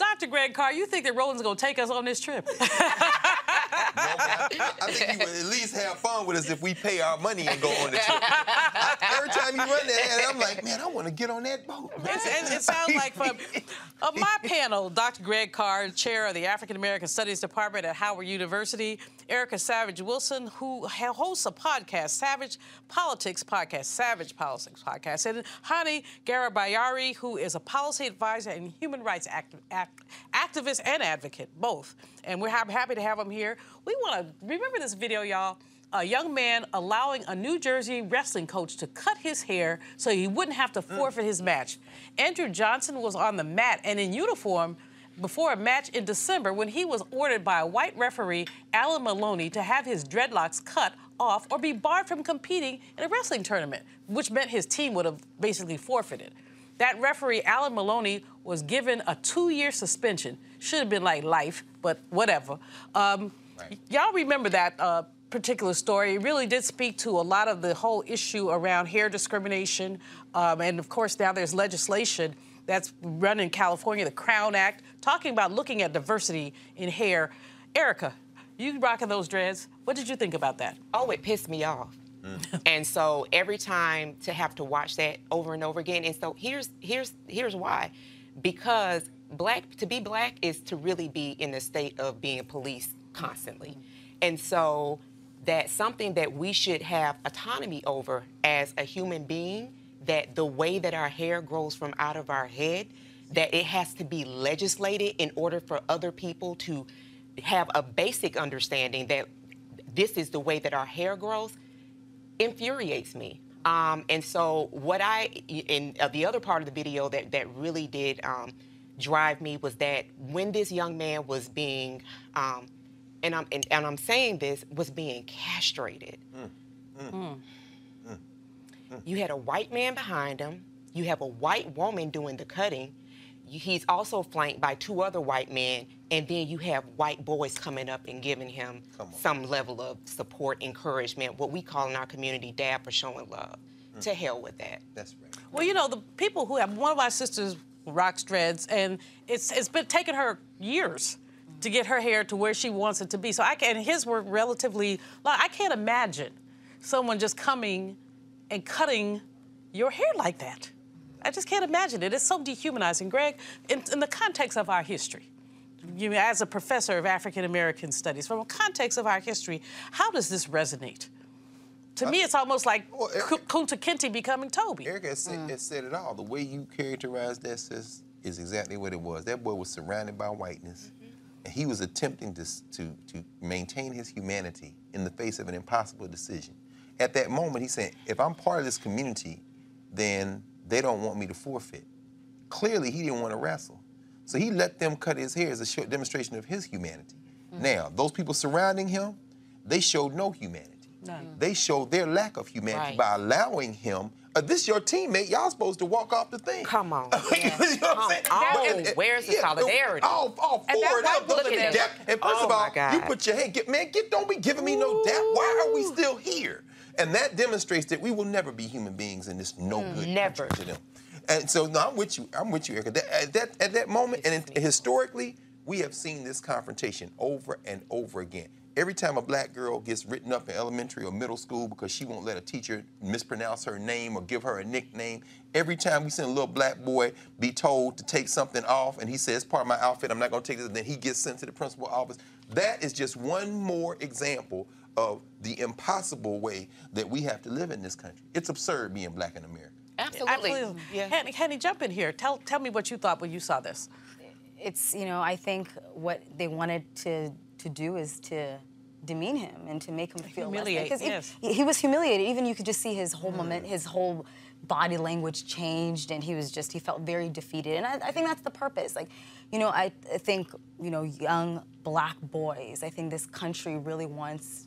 [SPEAKER 1] Dr. Greg Carr, you think that Roland's going to take us on this trip?
[SPEAKER 3] I think he would at least have fun with us if we pay our money and go on the trip. I, every time you run that, and I'm like, man, I want to get on that boat.
[SPEAKER 1] It, it sounds like from uh, my panel, Dr. Greg Carr, chair of the African American Studies Department at Howard University, Erica Savage Wilson, who hosts a podcast, Savage Politics Podcast, Savage Politics Podcast, and Hani Garabayari, who is a policy advisor and human rights act- act- activist and advocate, both. And we're ha- happy to have them here. We want to remember this video, y'all a young man allowing a New Jersey wrestling coach to cut his hair so he wouldn't have to forfeit his match. Andrew Johnson was on the mat and in uniform before a match in December when he was ordered by a white referee, Alan Maloney, to have his dreadlocks cut off or be barred from competing in a wrestling tournament, which meant his team would have basically forfeited. That referee, Alan Maloney, was given a two year suspension. Should have been like life, but whatever. Um, Y'all remember that uh, particular story? It really did speak to a lot of the whole issue around hair discrimination. Um, and of course, now there's legislation that's run in California, the Crown Act, talking about looking at diversity in hair. Erica, you rocking those dreads. What did you think about that?
[SPEAKER 4] Oh, it pissed me off. Mm. And so every time to have to watch that over and over again. And so here's here's here's why. Because black to be black is to really be in the state of being policed constantly. And so that's something that we should have autonomy over as a human being, that the way that our hair grows from out of our head, that it has to be legislated in order for other people to have a basic understanding that this is the way that our hair grows infuriates me. Um, and so what I, in uh, the other part of the video that, that really did um, drive me was that when this young man was being, um, and, I'm, and, and I'm saying this, was being castrated. You had a white man behind him. You have a white woman doing the cutting. You- He's also flanked by two other white men, and then you have white boys coming up and giving him some level of support, encouragement, what we call in our community dad for showing love. Mm. To hell with that.
[SPEAKER 3] That's right.
[SPEAKER 1] Well, you know, the people who have one of my sisters rocks dreads, and it's it's been taking her years to get her hair to where she wants it to be. So I can, and his were relatively. Like, I can't imagine someone just coming and cutting your hair like that. I just can't imagine it. It's so dehumanizing, Greg. In, in the context of our history, you as a professor of African American studies, from a context of our history, how does this resonate? To me, uh, it's almost like Ku- Kunta Kinte becoming Toby.
[SPEAKER 3] Eric has said, has said it all. The way you characterized that sis, is exactly what it was. That boy was surrounded by whiteness, mm-hmm. and he was attempting to, to, to maintain his humanity in the face of an impossible decision. At that moment, he said, if I'm part of this community, then they don't want me to forfeit. Clearly, he didn't want to wrestle. So he let them cut his hair as a short demonstration of his humanity. Now, those people surrounding him, they showed no humanity. They showed their lack of humanity
[SPEAKER 4] Right.
[SPEAKER 3] by allowing him. Uh, this your teammate. Y'all supposed to walk off the thing.
[SPEAKER 4] Come on.
[SPEAKER 3] you know what I'm saying?
[SPEAKER 4] Oh,
[SPEAKER 3] But- and- and-
[SPEAKER 4] where's the solidarity?
[SPEAKER 3] All, all
[SPEAKER 4] And
[SPEAKER 3] four
[SPEAKER 4] that's
[SPEAKER 3] of
[SPEAKER 4] why
[SPEAKER 3] them.
[SPEAKER 4] look at
[SPEAKER 3] the
[SPEAKER 4] them.
[SPEAKER 3] And first
[SPEAKER 4] Oh,
[SPEAKER 3] of all,
[SPEAKER 4] my God.
[SPEAKER 3] you put your hand, get, man, get, don't be giving me no dap. Why are we still here? And that demonstrates that we will never be human beings in this no mm, good
[SPEAKER 4] Never.
[SPEAKER 3] to them. And so, no, I'm with you. I'm with you, Erica. That, at, that, at that moment, and in- historically, we have seen this confrontation over and over again. Every time a black girl gets written up in elementary or middle school because she won't let a teacher mispronounce her name or give her a nickname, every time we see a little black boy be told to take something off and he says, it's part of my outfit, I'm not gonna take this, and then he gets sent to the principal office. That is just one more example of the impossible way that we have to live in this country. It's absurd being black in America.
[SPEAKER 4] Absolutely.
[SPEAKER 1] Yeah. Henny, Henny, jump in here. Tell tell me what you thought when you saw this.
[SPEAKER 5] it's you know I think what they wanted to to do is to demean him and to make him feel less than-
[SPEAKER 1] Humiliate,
[SPEAKER 5] 'cause he-
[SPEAKER 1] yes.
[SPEAKER 5] he, he was humiliated. Even you could just see his whole mm. moment, his whole body language changed, and he was just he felt very defeated. And I, I think that's the purpose. Like, you know, I, I think you know young black boys. I think this country really wants.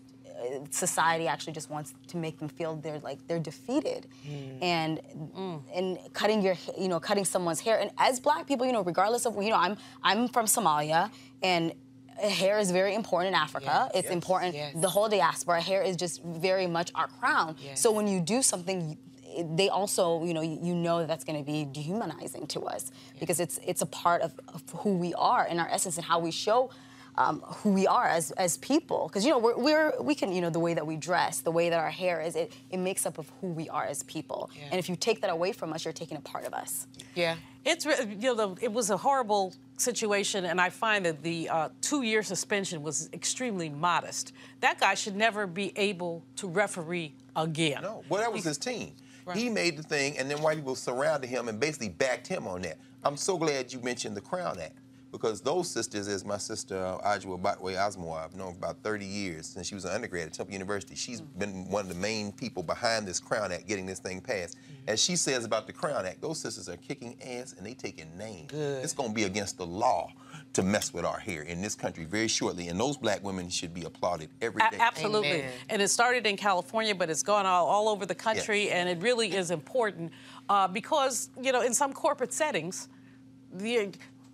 [SPEAKER 5] Society actually just wants to make them feel they're like they're defeated, hmm. and hmm. and cutting your you know cutting someone's hair. And as black people, you know, regardless of you know, I'm I'm from Somalia, and hair is very important in Africa. it's important. The whole diaspora, hair is just very much our crown. So when you do something, they also, you know, you you know that's going to be dehumanizing to us because it's it's a part of, of who we are and our essence and how we show um, who we are as, as people. Because, you know, we're, we're, we can, you know, the way that we dress, the way that our hair is, it, it makes up of who we are as people. And if you take that away from us, you're taking a part of us.
[SPEAKER 4] Yeah.
[SPEAKER 1] It's re- you know the, it was a horrible situation, and I find that the uh, two-year suspension was extremely modest. That guy should never be able to referee again.
[SPEAKER 3] No, well, that was his team. Right. He made the thing, and then white people surrounded him and basically backed him on that. I'm so glad you mentioned the Crown Act because those sisters, as my sister uh, Adjoa B. Asamoah, I've known for about 30 years since she was an undergrad at Temple University. She's been one of the main people behind this Crown Act getting this thing passed. As she says about the Crown Act, those sisters are kicking ass and they taking names.
[SPEAKER 1] Good.
[SPEAKER 3] It's going to be against the law to mess with our hair in this country very shortly, and those black women should be applauded every day.
[SPEAKER 1] A- absolutely. And it started in California, but it's gone all, all over the country, and it really is important uh, because, you know, in some corporate settings, the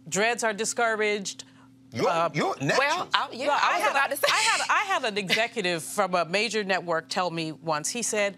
[SPEAKER 1] dreads are discouraged.
[SPEAKER 3] You're, uh, you're natural.
[SPEAKER 4] Well, I, yeah,
[SPEAKER 1] Well,
[SPEAKER 4] I, was
[SPEAKER 1] had,
[SPEAKER 4] about to say.
[SPEAKER 1] I had I had an executive from a major network tell me once. He said,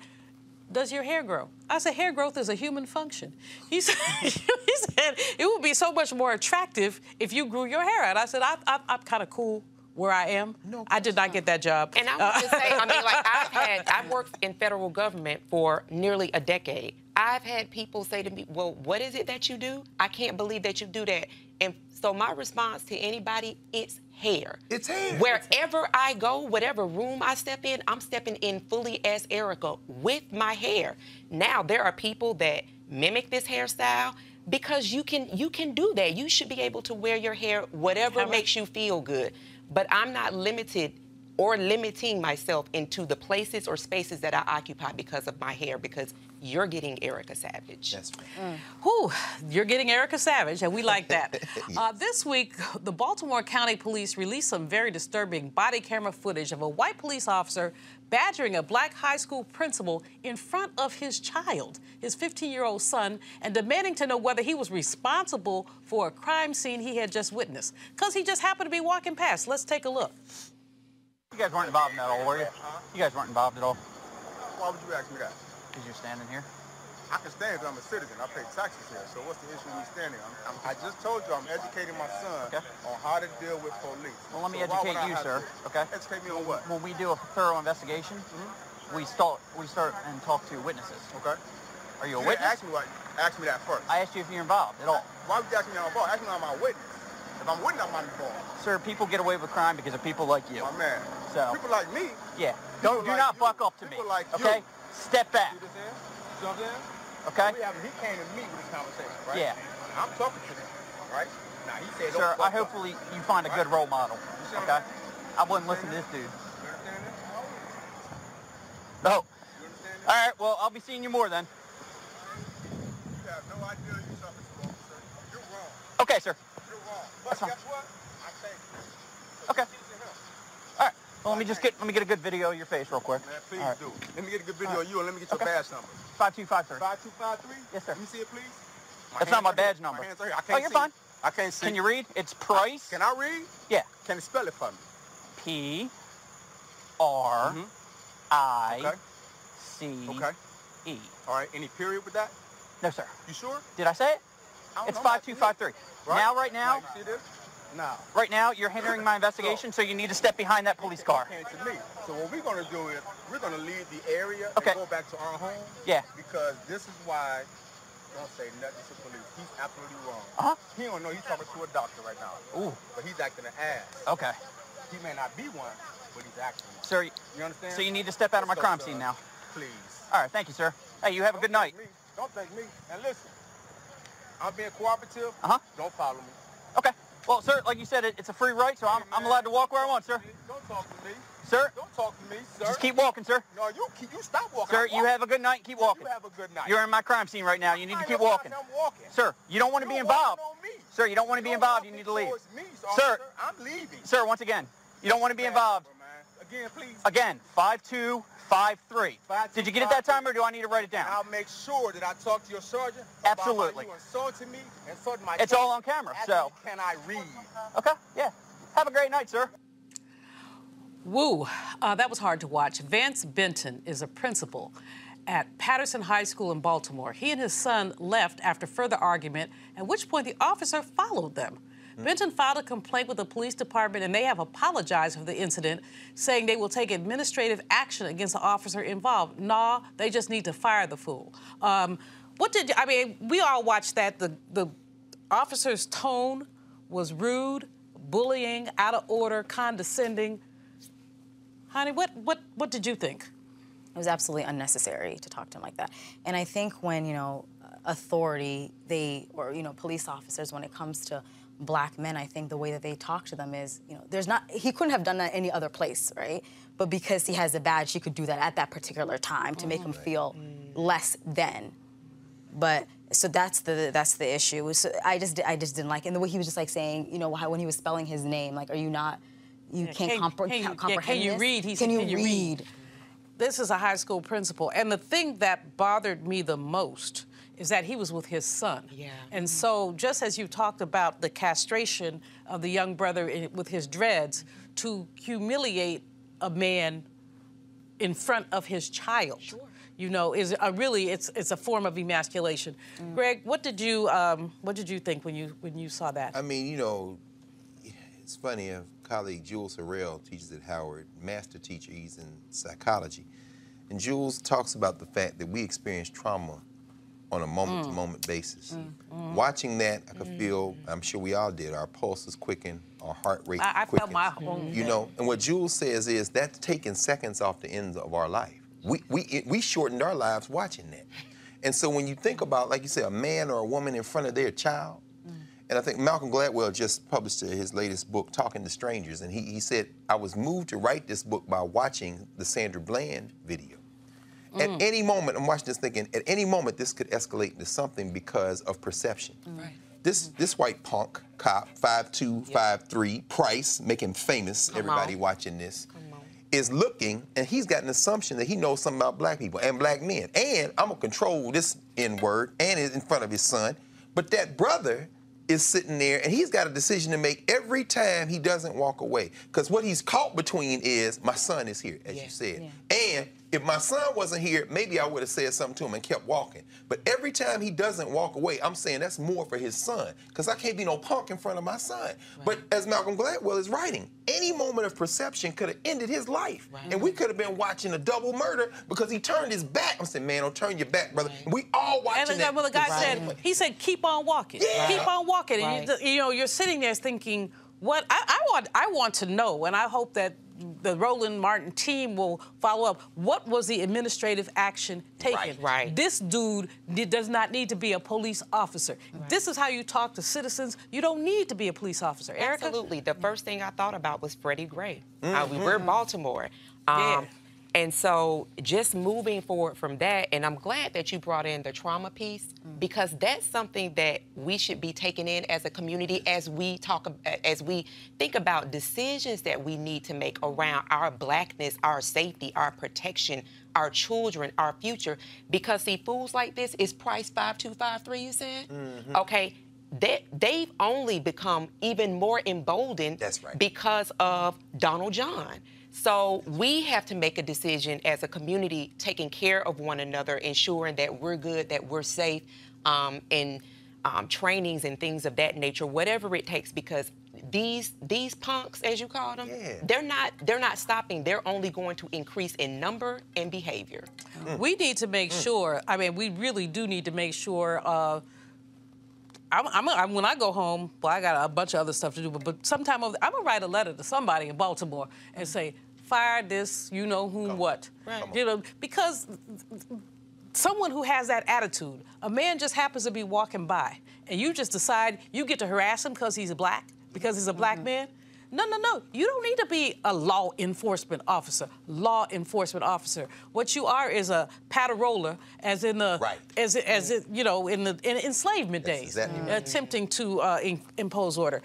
[SPEAKER 1] "Does your hair grow?" I said, "Hair growth is a human function." He said, "He said it would be so much more attractive if you grew your hair out." I said, I, I, "I'm kind of cool where I am. I did not get that job."
[SPEAKER 4] And I want to say, I mean, like I've had, I've worked in federal government for nearly a decade. I've had people say to me, "Well, what is it that you do? I can't believe that you do that." And so my response to anybody, it's hair.
[SPEAKER 3] It's hair.
[SPEAKER 4] Wherever I go, whatever room I step in, I'm stepping in fully as Erica with my hair. Now there are people that mimic this hairstyle because you can you can do that. You should be able to wear your hair whatever makes you feel good. But I'm not limited or limiting myself into the places or spaces that I occupy because of my hair because you're getting Erica Savage.
[SPEAKER 3] That's right.
[SPEAKER 1] Whew, you're getting Erica Savage, and we like that. uh, this week, the Baltimore County Police released some very disturbing body camera footage of a white police officer badgering a black high school principal in front of his child, his 15 year old son, and demanding to know whether he was responsible for a crime scene he had just witnessed. Because he just happened to be walking past. Let's take a look.
[SPEAKER 7] You guys weren't involved in that at all, were you? You guys weren't involved at all?
[SPEAKER 8] Why would you ask me that?
[SPEAKER 7] Because you're standing here?
[SPEAKER 8] I can stand because I'm a citizen. I pay taxes here. So what's the issue with me standing? I'm, I'm, I just told you I'm educating my son on how to deal with police.
[SPEAKER 7] Well, let me
[SPEAKER 8] So
[SPEAKER 7] educate you, sir.
[SPEAKER 8] to-
[SPEAKER 7] Okay.
[SPEAKER 8] Educate me on what?
[SPEAKER 7] When we do a thorough investigation, mm-hmm. we start we start and talk to witnesses.
[SPEAKER 8] Okay.
[SPEAKER 7] Are you a
[SPEAKER 8] You
[SPEAKER 7] witness?
[SPEAKER 8] Ask me, what, ask me that first.
[SPEAKER 7] I asked you if you're involved at all.
[SPEAKER 8] Why would you ask me if I'm involved? Ask me if I'm a witness. If I'm witness, I'm not involved.
[SPEAKER 7] Sir, people get away with crime because of people like you.
[SPEAKER 8] My man.
[SPEAKER 7] So
[SPEAKER 8] People like me.
[SPEAKER 7] yeah, don't do
[SPEAKER 8] like
[SPEAKER 7] not
[SPEAKER 8] you.
[SPEAKER 7] buck up to me.
[SPEAKER 8] People like you.
[SPEAKER 7] okay, step back.
[SPEAKER 8] You understand? You know what I'm saying?
[SPEAKER 7] Okay.
[SPEAKER 8] So we having, he came to me with this conversation, right?
[SPEAKER 7] Yeah.
[SPEAKER 8] I'm talking to him, right? Now he said,
[SPEAKER 7] Sir, I
[SPEAKER 8] buck up.
[SPEAKER 7] hopefully you find a good role model. Okay. I wouldn't listen to this dude.
[SPEAKER 8] You understand this?
[SPEAKER 7] No.
[SPEAKER 8] You?
[SPEAKER 7] All right. Well, I'll be seeing you more then.
[SPEAKER 8] You have no idea you're talking to, officer. You're wrong.
[SPEAKER 7] Okay, sir.
[SPEAKER 8] You're wrong. But
[SPEAKER 7] That's fine.
[SPEAKER 8] guess what? I thank you.
[SPEAKER 7] Okay. All right. Well, let me just get let me get a good video of your face real quick.
[SPEAKER 8] Man, please
[SPEAKER 7] All right.
[SPEAKER 8] do. Let me get a good video of you and let me get your
[SPEAKER 7] Okay.
[SPEAKER 8] badge number.
[SPEAKER 7] Five two five three.
[SPEAKER 8] 5253?
[SPEAKER 7] Yes, sir.
[SPEAKER 8] Let me see it, please.
[SPEAKER 7] That's not my
[SPEAKER 8] are here.
[SPEAKER 7] badge number.
[SPEAKER 8] My hands are here. I
[SPEAKER 7] Oh,
[SPEAKER 8] can't
[SPEAKER 7] you're
[SPEAKER 8] see.
[SPEAKER 7] fine.
[SPEAKER 8] I can't see.
[SPEAKER 7] Can you read? It's Price.
[SPEAKER 8] Can I read?
[SPEAKER 7] Yeah.
[SPEAKER 8] Can you spell it for me?
[SPEAKER 7] P R. I mm-hmm.
[SPEAKER 8] Okay.
[SPEAKER 7] C
[SPEAKER 8] Okay.
[SPEAKER 7] E.
[SPEAKER 8] All right. Any period with that?
[SPEAKER 7] No, sir.
[SPEAKER 8] You sure?
[SPEAKER 7] Did I say it?
[SPEAKER 8] I don't
[SPEAKER 7] It's five two five three.
[SPEAKER 8] Right?
[SPEAKER 7] Now, right now,
[SPEAKER 8] you see this? Now.
[SPEAKER 7] right now, you're hindering my investigation, so you need to step behind that police car.
[SPEAKER 8] To me. So what we're gonna do is we're gonna leave the area
[SPEAKER 7] Okay.
[SPEAKER 8] and go back to our home.
[SPEAKER 7] Yeah.
[SPEAKER 8] Because this is why don't say nothing to police. He's absolutely wrong.
[SPEAKER 7] Uh-huh.
[SPEAKER 8] He don't know he's talking to a doctor right now.
[SPEAKER 7] Ooh.
[SPEAKER 8] But he's acting an ass.
[SPEAKER 7] Okay.
[SPEAKER 8] He may not be one, but he's acting one.
[SPEAKER 7] Sir,
[SPEAKER 8] You understand?
[SPEAKER 7] so you need to step out of my
[SPEAKER 8] So,
[SPEAKER 7] crime
[SPEAKER 8] son,
[SPEAKER 7] scene now.
[SPEAKER 8] Please.
[SPEAKER 7] All right. Thank you, sir. Hey, you have a good night.
[SPEAKER 8] Don't thank me. And listen, I'm being cooperative.
[SPEAKER 7] Uh-huh.
[SPEAKER 8] Don't follow me.
[SPEAKER 7] Okay. Well, sir, like you said, it, it's a free right, so I'm, I'm allowed to walk where I want, sir.
[SPEAKER 8] Don't talk to me.
[SPEAKER 7] Sir,
[SPEAKER 8] Don't talk to me, sir.
[SPEAKER 7] just keep walking, sir.
[SPEAKER 8] No, you keep, you stop walking.
[SPEAKER 7] Sir, you have a good night. Keep walking.
[SPEAKER 8] You have a good night.
[SPEAKER 7] You're in my crime scene right now. You need to keep walking.
[SPEAKER 8] I'm walking.
[SPEAKER 7] Sir, you don't want to be involved.
[SPEAKER 8] on me.
[SPEAKER 7] Sir, you don't want to be involved. You need to leave.
[SPEAKER 8] Me,
[SPEAKER 7] Sir.
[SPEAKER 8] I'm leaving.
[SPEAKER 7] Sir, once again, you don't want to be involved.
[SPEAKER 8] Again, please.
[SPEAKER 7] Again, 5253. Did you get it that time, or do I need to write it down?
[SPEAKER 8] I'll make sure that I talk to your sergeant. about
[SPEAKER 7] Absolutely.
[SPEAKER 8] You insulted me, insulted my
[SPEAKER 7] It's
[SPEAKER 8] kids.
[SPEAKER 7] all on camera, so-
[SPEAKER 8] Can I read?
[SPEAKER 7] Okay, yeah. Have a great night, sir.
[SPEAKER 1] Woo, uh, that was hard to watch. Vance Benton is a principal at Patterson High School in Baltimore. He and his son left after further argument, at which point the officer followed them. Benton filed a complaint with the police department and they have apologized for the incident, saying they will take administrative action against the officer involved. Nah, they just need to fire the fool. Um, what did I mean? We all watched that. The the officer's tone was rude, bullying, out of order, condescending. Honey, what what what did you think?
[SPEAKER 5] It was absolutely unnecessary to talk to him like that. And I think when, you know, authority, they, or, you know, police officers, when it comes to black men, I think the way that they talk to them is, you know, there's not, he couldn't have done that any other place, right? But because he has a badge, he could do that at that particular time to make him oh. feel less than. But so that's the that's the issue. So I just I just didn't like it. and the way he was just like saying, you know, how when he was spelling his name, like, are you not, you
[SPEAKER 1] Yeah,
[SPEAKER 5] can't,
[SPEAKER 1] can-
[SPEAKER 5] compre-
[SPEAKER 1] can you-
[SPEAKER 5] can't
[SPEAKER 1] yeah,
[SPEAKER 5] comprehend
[SPEAKER 1] can you
[SPEAKER 5] this?
[SPEAKER 1] read? He
[SPEAKER 5] can
[SPEAKER 1] said,
[SPEAKER 5] you
[SPEAKER 1] "Can you
[SPEAKER 5] read?
[SPEAKER 1] read?" This is a high school principal, and the thing that bothered me the most is that he was with his son.
[SPEAKER 4] Yeah.
[SPEAKER 1] And so, just as you talked about the castration of the young brother in, with his dreads, to humiliate a man in front of his child. Sure. You know, is a really it's it's a form of emasculation. Greg, what did you um, what did you think when you when you saw that?
[SPEAKER 3] I mean, you know, it's funny. A colleague, Jules Harrell, teaches at Howard, master teacher. He's in psychology, and Jules talks about the fact that we experience trauma on a moment-to-moment mm. basis. Mm, mm. Watching that, I could feel. I'm sure we all did. Our pulses quicken, our heart rate
[SPEAKER 1] I, I
[SPEAKER 3] quickens.
[SPEAKER 1] felt my own.
[SPEAKER 3] You know, and what Jules says is that's taking seconds off the ends of our life. We, we, we shortened our lives watching that. And so when you think about, like you said, a man or a woman in front of their child, and I think Malcolm Gladwell just published his latest book, Talking to Strangers, and he, he said, I was moved to write this book by watching the Sandra Bland video. At any moment, I'm watching this thinking, at any moment, this could escalate into something because of perception. This this white punk cop, 5'2", 5'3", Price, making famous, everybody watching this, is looking, and he's got an assumption that he knows something about black people and black men. And I'm gonna control this N-word and is in front of his son. But that brother is sitting there and he's got a decision to make every time he doesn't walk away. Because what he's caught between is my son is here, as you said. And if my son wasn't here, maybe I would have said something to him and kept walking. But every time he doesn't walk away, I'm saying that's more for his son. Because I can't be no punk in front of my son. But as Malcolm Gladwell is writing, any moment of perception could have ended his life. And we could have been watching a double murder because he turned his back. I'm saying, man, don't turn your back, brother. And we all watching
[SPEAKER 1] And the, guy-
[SPEAKER 3] that.
[SPEAKER 1] well, the guy
[SPEAKER 3] the
[SPEAKER 1] said, he said, keep on walking.
[SPEAKER 3] Yeah.
[SPEAKER 1] Keep on walking. And you, you know, you're sitting there thinking, what I, I want I want to know, and I hope that the Roland Martin team will follow up. What was the administrative action taken?
[SPEAKER 4] Right, right.
[SPEAKER 1] This dude does not need to be a police officer. Right. This is how you talk to citizens. You don't need to be a police officer. Erica?
[SPEAKER 4] Absolutely. The first thing I thought about was Freddie Gray. Uh, we were in Baltimore. Um,
[SPEAKER 1] Yeah.
[SPEAKER 4] And so just moving forward from that, and I'm glad that you brought in the trauma piece mm. because that's something that we should be taking in as a community as we talk, as we think about decisions that we need to make around our blackness, our safety, our protection, our children, our future. Because see, fools like this is price 5253, you said? Mm-hmm. Okay. They, they've only become even more emboldened
[SPEAKER 3] That's right.
[SPEAKER 4] because of Donald John. So we have to make a decision as a community, taking care of one another, ensuring that we're good, that we're safe, um, and um, trainings and things of that nature, whatever it takes, because these these punks, as you call them,
[SPEAKER 3] Yeah.
[SPEAKER 4] they're not they're not stopping. They're only going to increase in number and behavior.
[SPEAKER 1] We need to make sure. I mean, we really do need to make sure. Uh, I'm, I'm, I'm, when I go home, well, I got a bunch of other stuff to do, but, but sometime over, I'm gonna write a letter to somebody in Baltimore and say, fire this, you know whom, what,
[SPEAKER 4] Right.
[SPEAKER 1] you know, because someone who has that attitude, a man just happens to be walking by, and you just decide you get to harass him because he's black, because he's a black
[SPEAKER 4] Mm-hmm.
[SPEAKER 1] man. No, no, no. You don't need to be a law enforcement officer. Law enforcement officer. What you are is a pataroller, as in the,
[SPEAKER 3] Right.
[SPEAKER 1] as it, as it, you know, in the in enslavement
[SPEAKER 3] That's
[SPEAKER 1] days,
[SPEAKER 3] exactly right.
[SPEAKER 1] attempting to uh, in, impose order.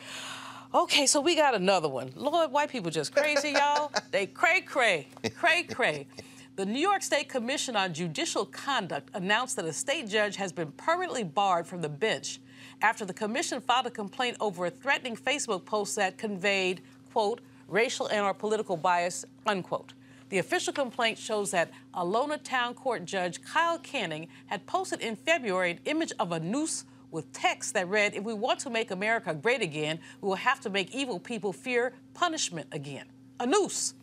[SPEAKER 1] Okay, so we got another one. Lord, white people just crazy, y'all. They cray cray, cray cray. The New York State Commission on Judicial Conduct announced that a state judge has been permanently barred from the bench after the commission filed a complaint over a threatening Facebook post that conveyed, quote, racial and or political bias, unquote. The official complaint shows that Alona Town Court Judge Kyle Canning had posted in February an image of a noose with text that read, If we want to make America great again, we will have to make evil people fear punishment again. A noose.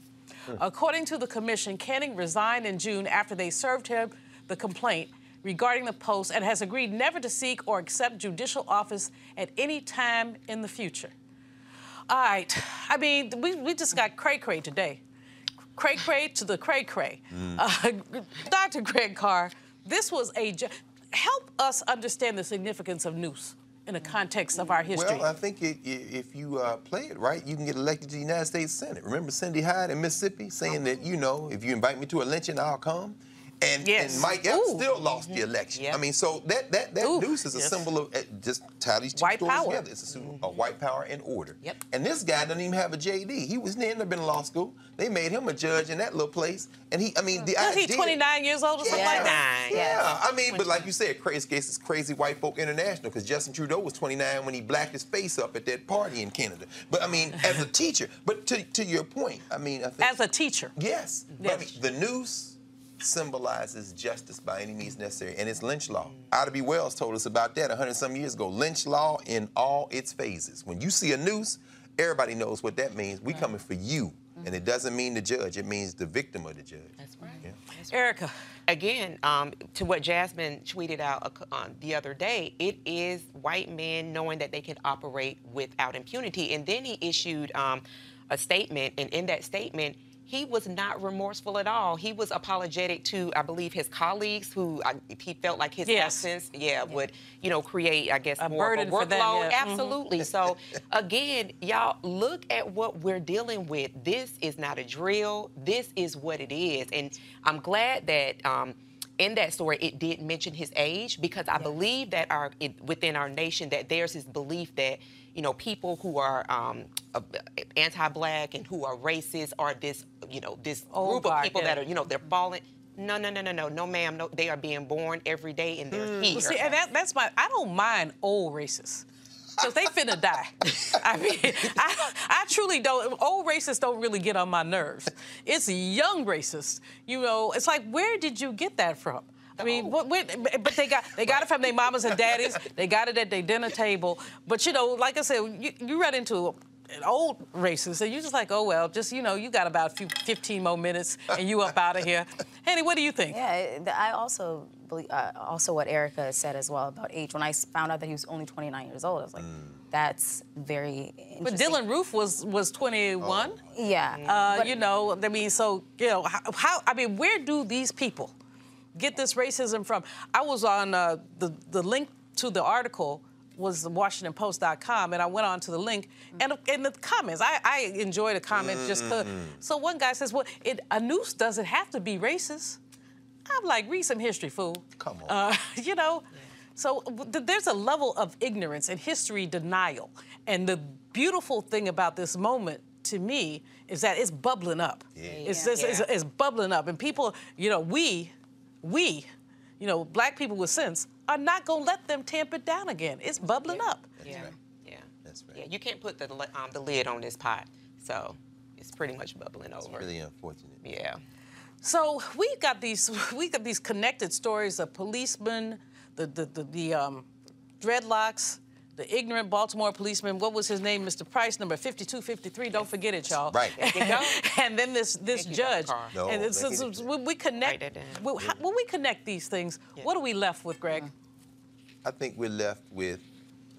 [SPEAKER 1] Hmm. According to the commission, Canning resigned in June after they served him the complaint regarding the post and has agreed never to seek or accept judicial office at any time in the future. All right. I mean, we, we just got cray cray today. Cray cray to the cray cray. Uh, Dr. Greg Carr, this was a. ju- Help us understand the significance of noose in the context of our history.
[SPEAKER 3] Well, I think i- i- if you uh, play it right, you can get elected to the United States Senate. Remember Cindy Hyde in Mississippi saying that, you know, if you invite me to a lynching, I'll come. And,
[SPEAKER 1] Yes.
[SPEAKER 3] and Mike Espy
[SPEAKER 1] Ooh.
[SPEAKER 3] still lost the election. I mean, so that that that noose is a
[SPEAKER 1] yes.
[SPEAKER 3] symbol of uh, just tie these two
[SPEAKER 1] White
[SPEAKER 3] stories
[SPEAKER 1] power.
[SPEAKER 3] together. It's a symbol of white power and order.
[SPEAKER 1] Yep.
[SPEAKER 3] And this guy doesn't even have a JD. He was never been in law school. They made him a judge in that little place, and he, I mean, the
[SPEAKER 1] Was he 29 years old or something like that?
[SPEAKER 3] Yeah, I mean, but like you said, crazy case is crazy white folk international because Justin Trudeau was 29 when he blacked his face up at that party in Canada. But I mean, as a teacher, but to, to your point, I mean, I think
[SPEAKER 1] As a teacher.
[SPEAKER 3] yes, but I mean, the noose symbolizes justice by any means necessary, and it's lynch law. Ida B. Wells told us about that 100 some years ago. Lynch law in all its phases. When you see a noose, everybody knows what that means. We coming for you, and it doesn't mean the judge. It means the victim of the judge. That's right.
[SPEAKER 1] Erica.
[SPEAKER 4] Again, um, to what Jasmyne tweeted out uh, the other day, it is white men knowing that they can operate without impunity. And then he issued um, a statement, and in that statement, he was not remorseful at all. He was apologetic to, I believe, his colleagues who I, he felt like his
[SPEAKER 1] Yes.
[SPEAKER 4] absence, yeah, would you know create, I guess,
[SPEAKER 1] A
[SPEAKER 4] more of a
[SPEAKER 1] burden for
[SPEAKER 4] workload.
[SPEAKER 1] them, yeah. Mhm.
[SPEAKER 4] Absolutely. So again, y'all look at what we're dealing with. This is not a drill. This is what it is, and I'm glad that. Um, in that story, it did mention his age because I believe that our it, within our nation that there's this belief that you know people who are um, uh, anti-black and who are racist are this you know this
[SPEAKER 1] Old
[SPEAKER 4] group of people that are you know they're falling. No, no, no, no, no, no, ma'am. No, they are being born every day and they're hmm. here.
[SPEAKER 1] Well, see, and that, that's my. I don't mind old racists. Because they finna die. I mean, I, I truly don't. Old racists don't really get on my nerves. It's young racists. You know, it's like, where did you get that from? I mean, oh. what, where, but they got they got it from their mamas and daddies. They got it at their dinner table. But you know, like I said, you, you run into old racist, and you're just like, oh well, just you know, you got about a few, 15 more minutes, and you up out of here. Henny, what do you think?
[SPEAKER 5] Yeah, I also believe, uh, also what Erica said as well about age. When I found out that he was only 29 years old, I was like, that's very interesting.
[SPEAKER 1] But Dylann Roof was was 21.
[SPEAKER 5] Yeah.
[SPEAKER 1] Uh, you know, I mean, so you know, how, how? I mean, where do these people get this racism from? I was on uh, the the link to the article was WashingtonPost.com, and I went on to the link, and in the comments, I, I enjoy the comments just 'cause- So one guy says, "Well, it, a noose doesn't have to be racist." I'm like, read some history, fool.
[SPEAKER 3] Come on.
[SPEAKER 1] Uh, you know, so th- there's a level of ignorance and history denial. And the beautiful thing about this moment to me is that it's bubbling up. It's, it's, it's, it's bubbling up. And people, you know, we, we, you know, black people with sense are not going to let them tamp it down again. It's bubbling up.
[SPEAKER 4] Yeah, yeah, that's right. Yeah, you can't put the um, the lid on this pot, so it's pretty much bubbling over.
[SPEAKER 3] Really unfortunate.
[SPEAKER 4] Yeah.
[SPEAKER 1] So we got these we got these connected stories of policemen, the the the, the um, dreadlocks, the ignorant Baltimore policeman. What was his name? Mr. Price, number 5253. Don't forget it, y'all.
[SPEAKER 3] Right.
[SPEAKER 4] There you go.
[SPEAKER 1] and then this this
[SPEAKER 4] Thank
[SPEAKER 1] judge.
[SPEAKER 3] No,
[SPEAKER 1] and it's, it's- we connect
[SPEAKER 4] Write that down.
[SPEAKER 1] when, how- when we connect these things, what are we left with, Greg?
[SPEAKER 3] I think we're left with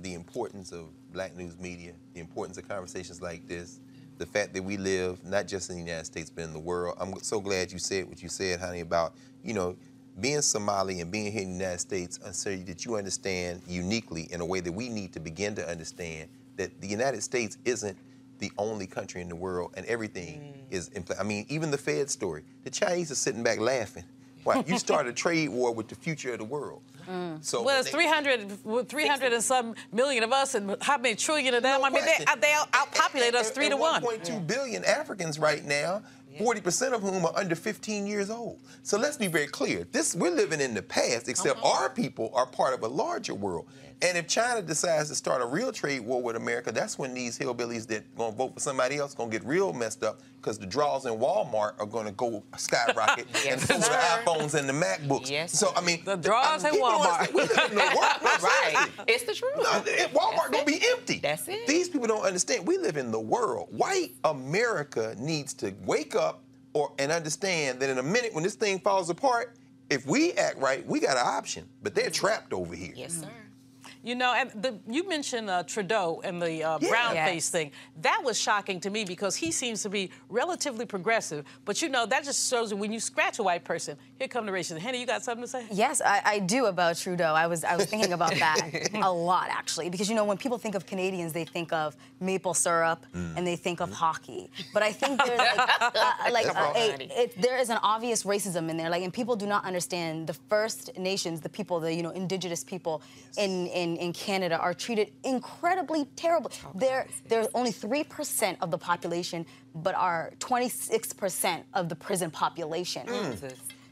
[SPEAKER 3] the importance of black news media, the importance of conversations like this, the fact that we live not just in the United States but in the world. I'm so glad you said what you said, honey, about you know being Somali and being here in the United States, and so that you understand uniquely in a way that we need to begin to understand that the United States isn't the only country in the world, and everything mm. is. In, pla- I mean, even the Fed story. The Chinese are sitting back laughing. Why? You start a trade war with the future of the world. Mm. So
[SPEAKER 1] well, it's 300, with 300 and some million of us, and how many trillion of them? I mean, they,
[SPEAKER 3] question.
[SPEAKER 1] they out- outpopulate us three
[SPEAKER 3] and
[SPEAKER 1] to one.
[SPEAKER 3] 1.2 billion Africans right now. 40% of whom are under 15 years old. So let's be very clear. This we're living in the past, except
[SPEAKER 1] Uh-huh.
[SPEAKER 3] our people are part of a larger world. And if China decides to start a real trade war with America, that's when these hillbillies that gonna vote for somebody else gonna get real messed up because the draws in Walmart are gonna go skyrocket, and so the iPhones and the MacBooks.
[SPEAKER 4] Yes.
[SPEAKER 3] So I mean,
[SPEAKER 1] The draws
[SPEAKER 3] I
[SPEAKER 1] at
[SPEAKER 3] mean, people don't
[SPEAKER 1] Walmart.
[SPEAKER 3] We live in the world.
[SPEAKER 4] Right. It's the truth.
[SPEAKER 3] No, Walmart gonna be empty.
[SPEAKER 4] That's it.
[SPEAKER 3] These people don't understand. We live in the world. White America needs to wake up or and understand that in a minute when this thing falls apart, if we act right, we got an option. But they're trapped over here.
[SPEAKER 4] Yes, sir.
[SPEAKER 1] You know, and the, you mentioned uh, Trudeau and the uh, brown
[SPEAKER 4] Yes.
[SPEAKER 1] face thing. That was shocking to me because he seems to be relatively progressive. But you know, that just shows you when you scratch a white person, here come the racism. Henny, you got something to say?
[SPEAKER 5] Yes, I, I do about Trudeau. I was I was thinking about that a lot actually because you know when people think of Canadians, they think of maple syrup and they think of hockey. But I think there's like, uh, like uh, a- it, there is an obvious racism in there. Like and people do not understand the First Nations, the people, the you know indigenous people in, in in Canada are treated incredibly terribly. There there's only three percent of the population, but are 26 percent of the prison population.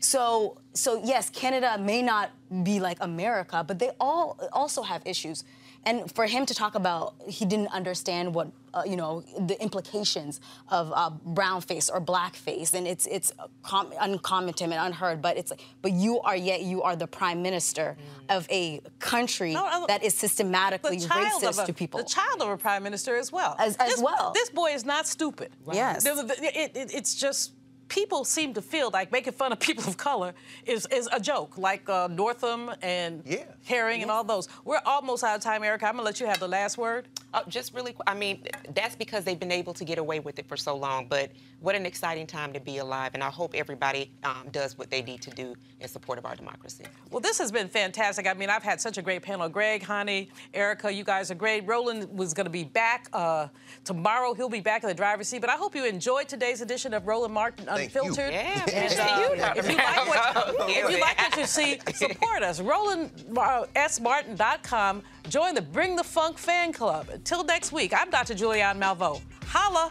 [SPEAKER 5] So, so yes, Canada may not be like America, but they all also have issues. And for him to talk about he didn't understand what uh, you know the implications of uh, brown face or black face, and it's it's com- uncommon to him and unheard. But it's like, but you are yet you are the prime minister of a country
[SPEAKER 1] No, no,
[SPEAKER 5] that is systematically racist
[SPEAKER 1] a,
[SPEAKER 5] to people.
[SPEAKER 1] The child of a prime minister as well.
[SPEAKER 5] As- as
[SPEAKER 1] this,
[SPEAKER 5] well.
[SPEAKER 1] This boy is not stupid.
[SPEAKER 5] Yes.
[SPEAKER 1] The- the- it- it- it's just people seem to feel like making fun of people of color is, is a joke, like uh, Northam and Herring and all those. We're almost out of time, Erica. I'm gonna let you have the last word.
[SPEAKER 4] Uh, just really, I mean, that's because they've been able to get away with it for so long. But what an exciting time to be alive, and I hope everybody um, does what they need to do in support of our democracy.
[SPEAKER 1] Well, this has been fantastic. I mean, I've had such a great panel. Greg, Honey, Erica, you guys are great. Roland was going to be back uh, tomorrow. He'll be back in the driver's seat. But I hope you enjoyed today's edition of Roland Martin
[SPEAKER 3] Thank you.
[SPEAKER 1] Unfiltered.
[SPEAKER 4] Yeah,
[SPEAKER 1] And, uh, if you like what, if you like what you see, support us. RolandSMartin.com. Join the Bring the Funk fan club. Until next week, I'm Dr. Julianne Malveaux. Holla.